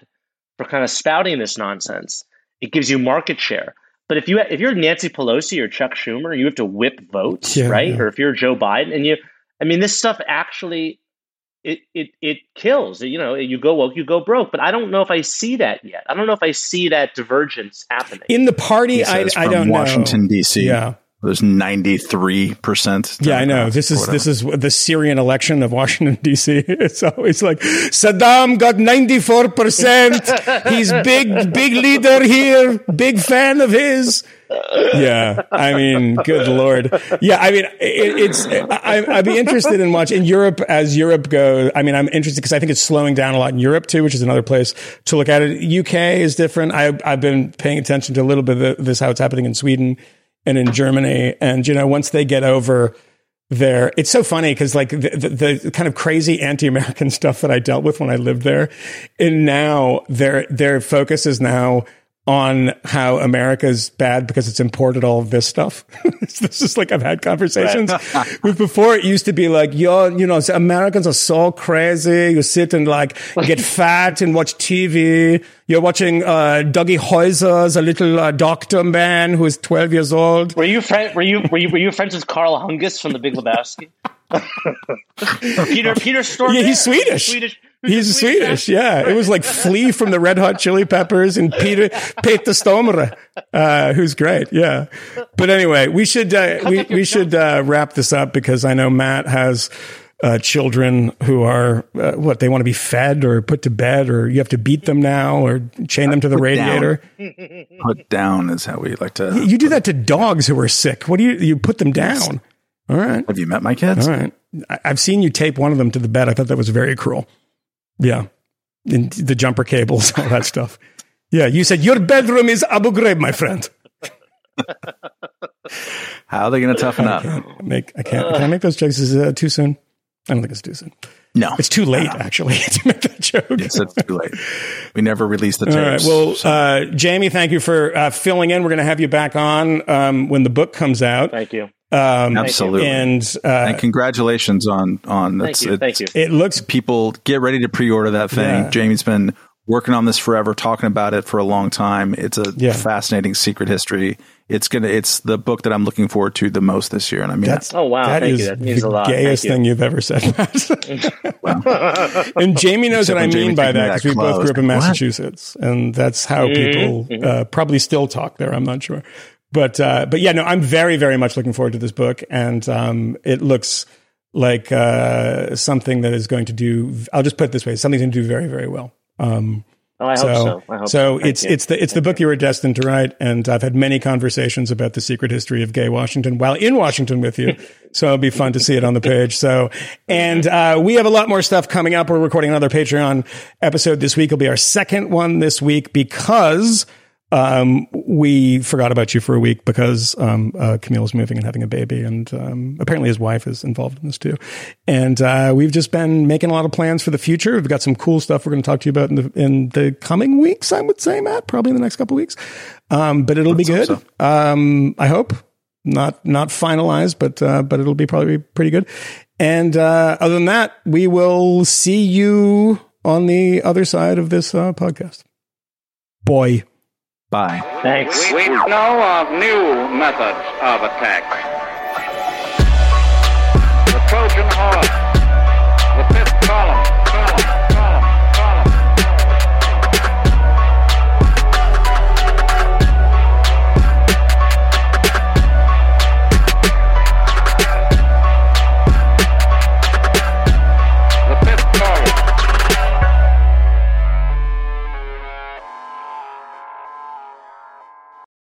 for kind of spouting this nonsense. It gives you market share. But if you if you're Nancy Pelosi or Chuck Schumer, you have to whip votes, Yeah, right? yeah. Or if you're Joe Biden, and you, I mean, this stuff actually it it it kills. You know, you go woke, you go broke. But I don't know if I see that yet. I don't know if I see that divergence happening. In the party, He I, says I from don't know Washington know. D.C. Yeah. There's 93 percent. Yeah, I know. This is this is the Syrian election of Washington D.C. It's always like Saddam got ninety four percent. He's big, big leader here. Big fan of his. Yeah, I mean, good lord. Yeah, I mean, it, it's. I, I'd be interested in watching Europe as Europe goes. I mean, I'm interested because I think it's slowing down a lot in Europe too, which is another place to look at it. UK is different. I, I've been paying attention to a little bit of this how it's happening in Sweden and in Germany, and you know, once they get over there. It's so funny because like the, the, the kind of crazy anti-American stuff that I dealt with when I lived there, and now their their focus is now on how America's bad because it's imported all of this stuff. this is like I've had conversations with before. It used to be like, yo, you know, Americans are so crazy. You sit and like get fat and watch TV. You're watching uh, Doogie Howser's a little uh, doctor man who is 12 years old. Were you friend? Were you were you were you friends with Karl Hungus from The Big Lebowski? Peter Peter Storm. Yeah, he's Swedish. Swedish He's Swedish. Yeah. It was like Flea from the Red Hot Chili Peppers and Peter, Peter Stormare, uh, who's great. Yeah. But anyway, we should, uh, we, we should, uh, wrap this up because I know Matt has, uh, children who are uh, what they want to be fed or put to bed or you have to beat them now or chain them to the Put radiator. Put down is how we like to. You do that to dogs who are sick. What do you you put them down? All right. Have you met my kids? All right. I, I've seen you tape one of them to the bed. I thought that was very cruel. Yeah. And the jumper cables, all that stuff. Yeah. You said your bedroom is Abu Ghraib, my friend. How are they going to toughen up? Can't make I can't. Can I make those jokes? Is it too soon? I don't think it's too soon. No, It's too late, actually, to make that joke. Yes, it's too late. We never released the All right. tapes. Well, so- uh, Jamie, thank you for uh, filling in. We're going to have you back on um, when the book comes out. Thank you. Um, absolutely. And uh, and congratulations on on Thank it's- you. it's- Thank you. it looks People get ready to pre-order that thing. Yeah. Jamie's been working on this forever, talking about it for a long time. It's a Yeah. fascinating secret history. It's gonna. It's the book that I'm looking forward to the most this year, and I mean, That's Oh, wow. That Thank is you. That means the a lot. gayest Thank thing you've ever said. Matt. and Jamie knows Except what I Jamie mean by that that because we both grew up in What? Massachusetts, and that's how Mm-hmm. people uh, probably still talk there. I'm not sure, but uh, but yeah, no, I'm very very much looking forward to this book, and um, it looks like uh, something that is going to do. I'll just put it this way: something to do very very well. Um, Oh, I hope so. I hope so Thank it's you. it's the it's the book you were destined to write, and I've had many conversations about the secret history of gay Washington while in Washington with you. so it'll be fun to see it on the page. So, and uh, we have a lot more stuff coming up. We're recording another Patreon episode this week. It'll be our second one this week because. Um, we forgot about you for a week because um, uh, Kmele's moving and having a baby, and um, apparently his wife is involved in this too. And uh, we've just been making a lot of plans for the future. We've got some cool stuff we're going to talk to you about in the in the coming weeks. I would say, Matt, probably in the next couple of weeks. Um, but it'll be good. hope Um, I hope not not finalized, but uh, but it'll be probably pretty good. And uh, other than that, we will see you on the other side of this uh, podcast. Boy. Bye. Thanks. We know of new methods of attack. The Trojan horse, the fifth column,